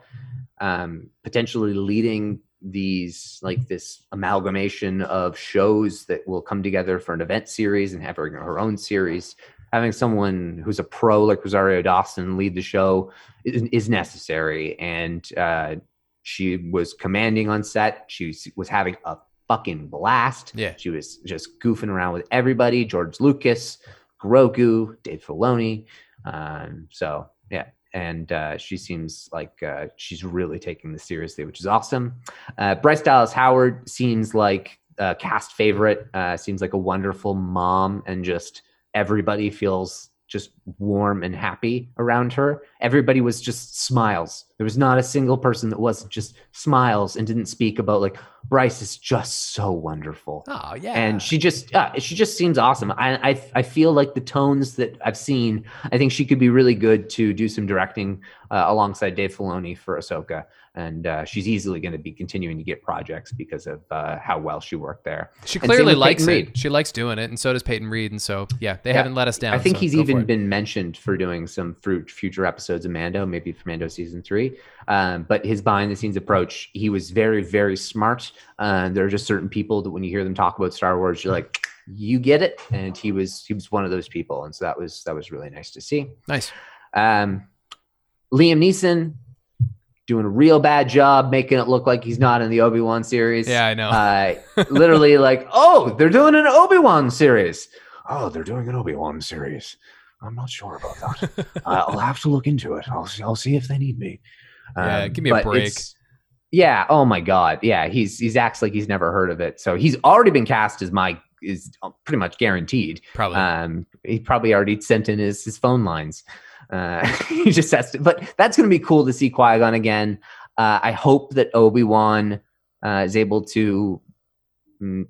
um, potentially leading these like this amalgamation of shows that will come together for an event series and have her, her own series. Having someone who's a pro like rosario dawson lead the show is, is necessary. And uh, she was commanding on set. She was having a fucking blast. Yeah. she was just goofing around with everybody. George lucas grogu dave filoni. Um, so yeah and uh, she seems like uh, she's really taking this seriously, which is awesome. Uh, Bryce Dallas Howard seems like a cast favorite. Uh, seems like a wonderful mom, and just everybody feels just warm and happy around her. Everybody was just smiles. There was not a single person that wasn't just smiles and didn't speak about like Bryce is just so wonderful. Oh yeah. And she just uh, she just seems awesome. I, I I feel like the tones that I've seen, I think she could be really good to do some directing uh, alongside Dave Filoni for Ahsoka. And uh, she's easily going to be continuing to get projects because of uh, how well she worked there. She clearly likes it. Reed. She likes doing it, and so does Peyton Reed. And so, yeah, they Yeah. haven't let us down. I think so he's even been mentioned for doing some future episodes of Mando, maybe for Mando season three. Um, but his behind the scenes approach, he was very, very smart. Uh, there are just certain people that when you hear them talk about Star Wars, you're like, you get it. And he was he was one of those people, and so that was that was really nice to see. nice. Um, Liam Neeson doing a real bad job making it look like he's not in the Obi Wan series. Yeah, I know. Uh, <laughs> literally, like, oh, they're doing an Obi Wan series. Oh, they're doing an Obi Wan series. I'm not sure about that. <laughs> uh, I'll have to look into it. I'll see, I'll see if they need me. Yeah, give me a break. Yeah. Oh my God. Yeah. He's he's acts like he's never heard of it. So he's already been cast as my is pretty much guaranteed. Probably. Um, he probably already sent in his his phone lines. Uh, <laughs> he just has to. But that's going to be cool to see Qui Gon again. Uh, I hope that Obi Wan uh, is able to mm,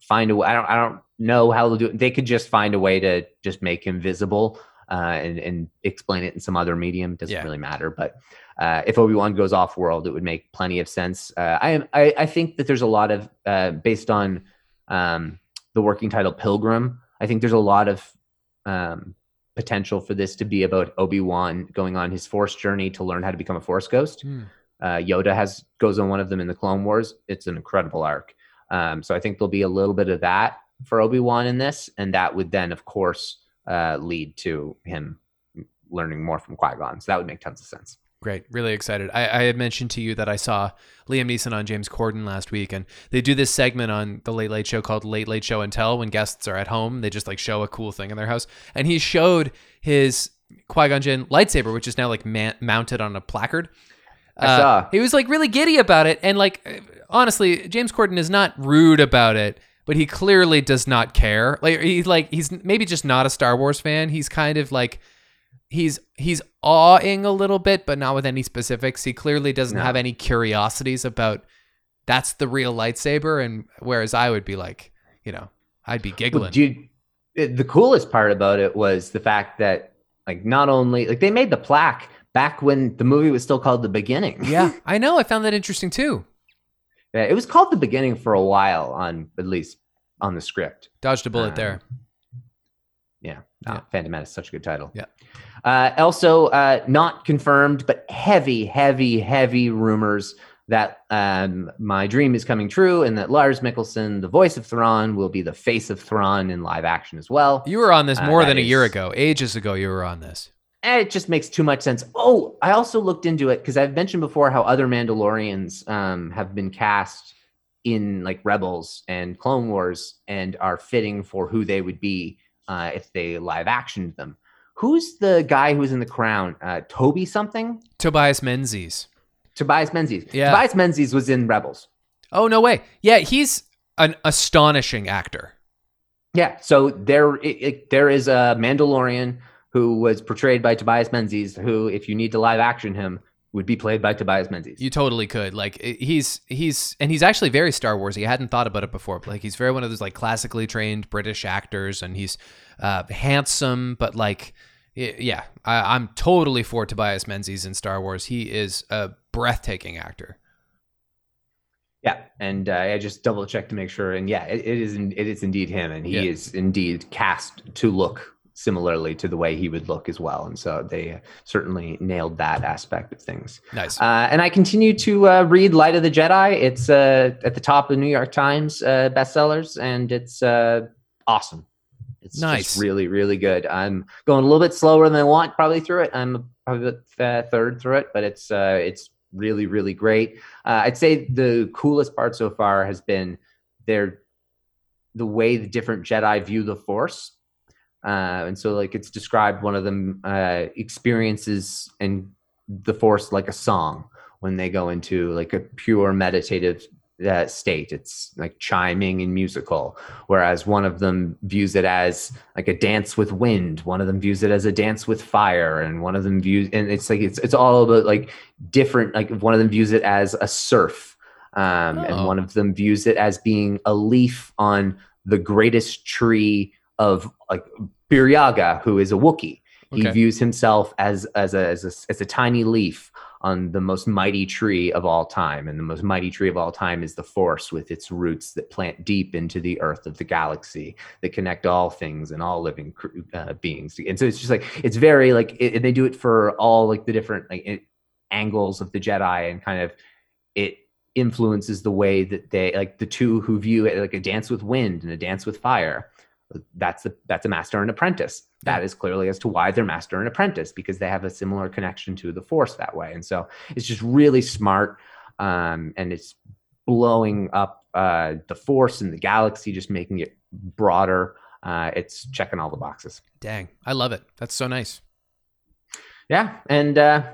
find a way. I don't. I don't know how they'll do it. They could just find a way to just make him visible uh, and and explain it in some other medium. Doesn't Yeah. really matter. But uh, if Obi Wan goes off world, it would make plenty of sense. Uh, I am. I, I think that there's a lot of uh, based on um, the working title Pilgrim. I think there's a lot of um, potential for this to be about Obi Wan going on his Force journey to learn how to become a Force ghost. Hmm. Uh, Yoda has goes on one of them in the Clone Wars. It's an incredible arc. Um, so I think there'll be a little bit of that for Obi Wan in this, and that would then, of course, uh, lead to him learning more from Qui Gon. So that would make tons of sense. Great. Really excited. I, I had mentioned to you that I saw Liam Neeson on James Corden last week, and they do this segment on the Late Late Show called Late Late Show and Tell when guests are at home. They just like show a cool thing in their house. And he showed his Qui Gon Jinn lightsaber, which is now like man- mounted on a placard. Uh, I saw. He was like really giddy about it. And like, uh, honestly, James Corden is not rude about it. But he clearly does not care. Like he's like he's maybe just not a Star Wars fan. He's kind of like he's he's awing a little bit, but not with any specifics. He clearly doesn't No. have any curiosities about that's the real lightsaber, and whereas I would be like, you know, I'd be giggling. Well, dude, the coolest part about it was the fact that, like, not only like they made the plaque back when the movie was still called The Beginning. <laughs> yeah, I know. I found that interesting too. Yeah, it was called The Beginning for a while on at least on the script. Dodged a bullet Um, there. Yeah, Yeah. Phantom Menace, is such a good title. Yeah. Uh, also, uh, not confirmed, but heavy, heavy, heavy rumors that um, my dream is coming true, and that Lars Mikkelsen, the voice of Thrawn, will be the face of Thrawn in live action as well. You were on this Uh, more that than a year ago, ages ago. You were on this. It just makes too much sense. Oh, I also looked into it because I've mentioned before how other Mandalorians um, have been cast in like Rebels and Clone Wars and are fitting for who they would be uh, if they live actioned them. Who's the guy who's in the crown? Uh, Toby something? Tobias Menzies. Tobias Menzies. Yeah. Tobias Menzies was in Rebels. Oh no way. Yeah, he's an astonishing actor. Yeah. So there, it, it, there is a Mandalorian who was portrayed by Tobias Menzies, who, if you need to live action him, would be played by Tobias Menzies. You totally could. Like he's he's and he's actually very Star Wars. He hadn't thought about it before. But like he's very one of those like classically trained British actors, and he's uh, handsome, but like yeah, I, I'm totally for Tobias Menzies in Star Wars. He is a breathtaking actor. Yeah, and uh, I just double checked to make sure, and yeah, it, it is it is indeed him, and he Yeah. is indeed cast to look similarly to the way he would look as well, and so they certainly nailed that aspect of things. Nice. Uh, and I continue to uh, read Light of the Jedi. It's uh, at the top of the New York Times uh, bestsellers, and it's uh, awesome. It's Nice. just really, really good. I'm going a little bit slower than I want probably through it. I'm probably the third through it, but it's uh, it's really, really great. Uh, I'd say the coolest part so far has been their the way the different Jedi view the Force. Uh, and so, like, it's described one of them uh, experiences and the Force like a song when they go into like a pure meditative uh, state. It's like chiming and musical, whereas one of them views it as like a dance with wind. One of them views it as a dance with fire, and one of them views and it's like it's it's all about like different. Like one of them views it as a surf, um, Oh. and one of them views it as being a leaf on the greatest tree of like Burryaga, who is a Wookiee. He views himself as as a, as a as a tiny leaf on the most mighty tree of all time, and the most mighty tree of all time is the Force, with its roots that plant deep into the earth of the galaxy, that connect all things and all living uh, beings. And so it's just like it's very like it, and they do it for all like the different like it, angles of the Jedi, and kind of it influences the way that they like the two who view it like a dance with wind and a dance with fire that's the that's a master and apprentice. That is clearly as to why they're master and apprentice because they have a similar connection to the force that way. And so it's just really smart um, and it's blowing up uh, the force and the galaxy just making it broader. Uh, it's checking all the boxes. Dang, I love it. That's so nice. yeah. And uh,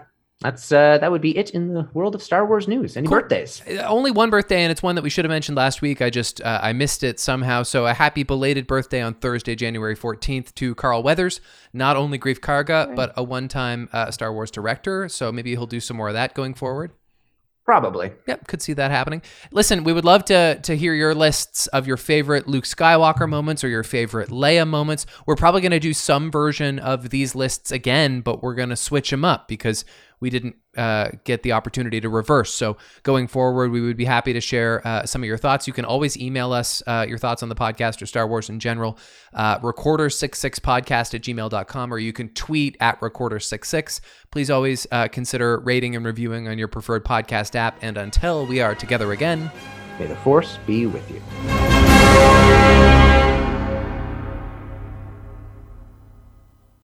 that's uh, that would be it in the world of star wars news any birthdays Uh, Only one birthday, and it's one that we should have mentioned last week. I just uh, I missed it somehow. So a happy belated birthday on Thursday, January fourteenth, to Carl Weathers. Not only Greef Karga, but a one-time uh, Star Wars director. So maybe he'll do some more of that going forward. probably Yep, could see that happening. Listen, we would love to to hear your lists of your favorite Luke Skywalker moments or your favorite Leia moments. We're probably going to do some version of these lists again, but we're going to switch them up because we didn't uh, get the opportunity to reverse. So going forward, we would be happy to share uh, some of your thoughts. You can always email us uh, your thoughts on the podcast or Star Wars in general, uh, recorder66podcast at gmail.com, or you can tweet at recorder66. Please always uh, consider rating and reviewing on your preferred podcast app. And until we are together again, may the force be with you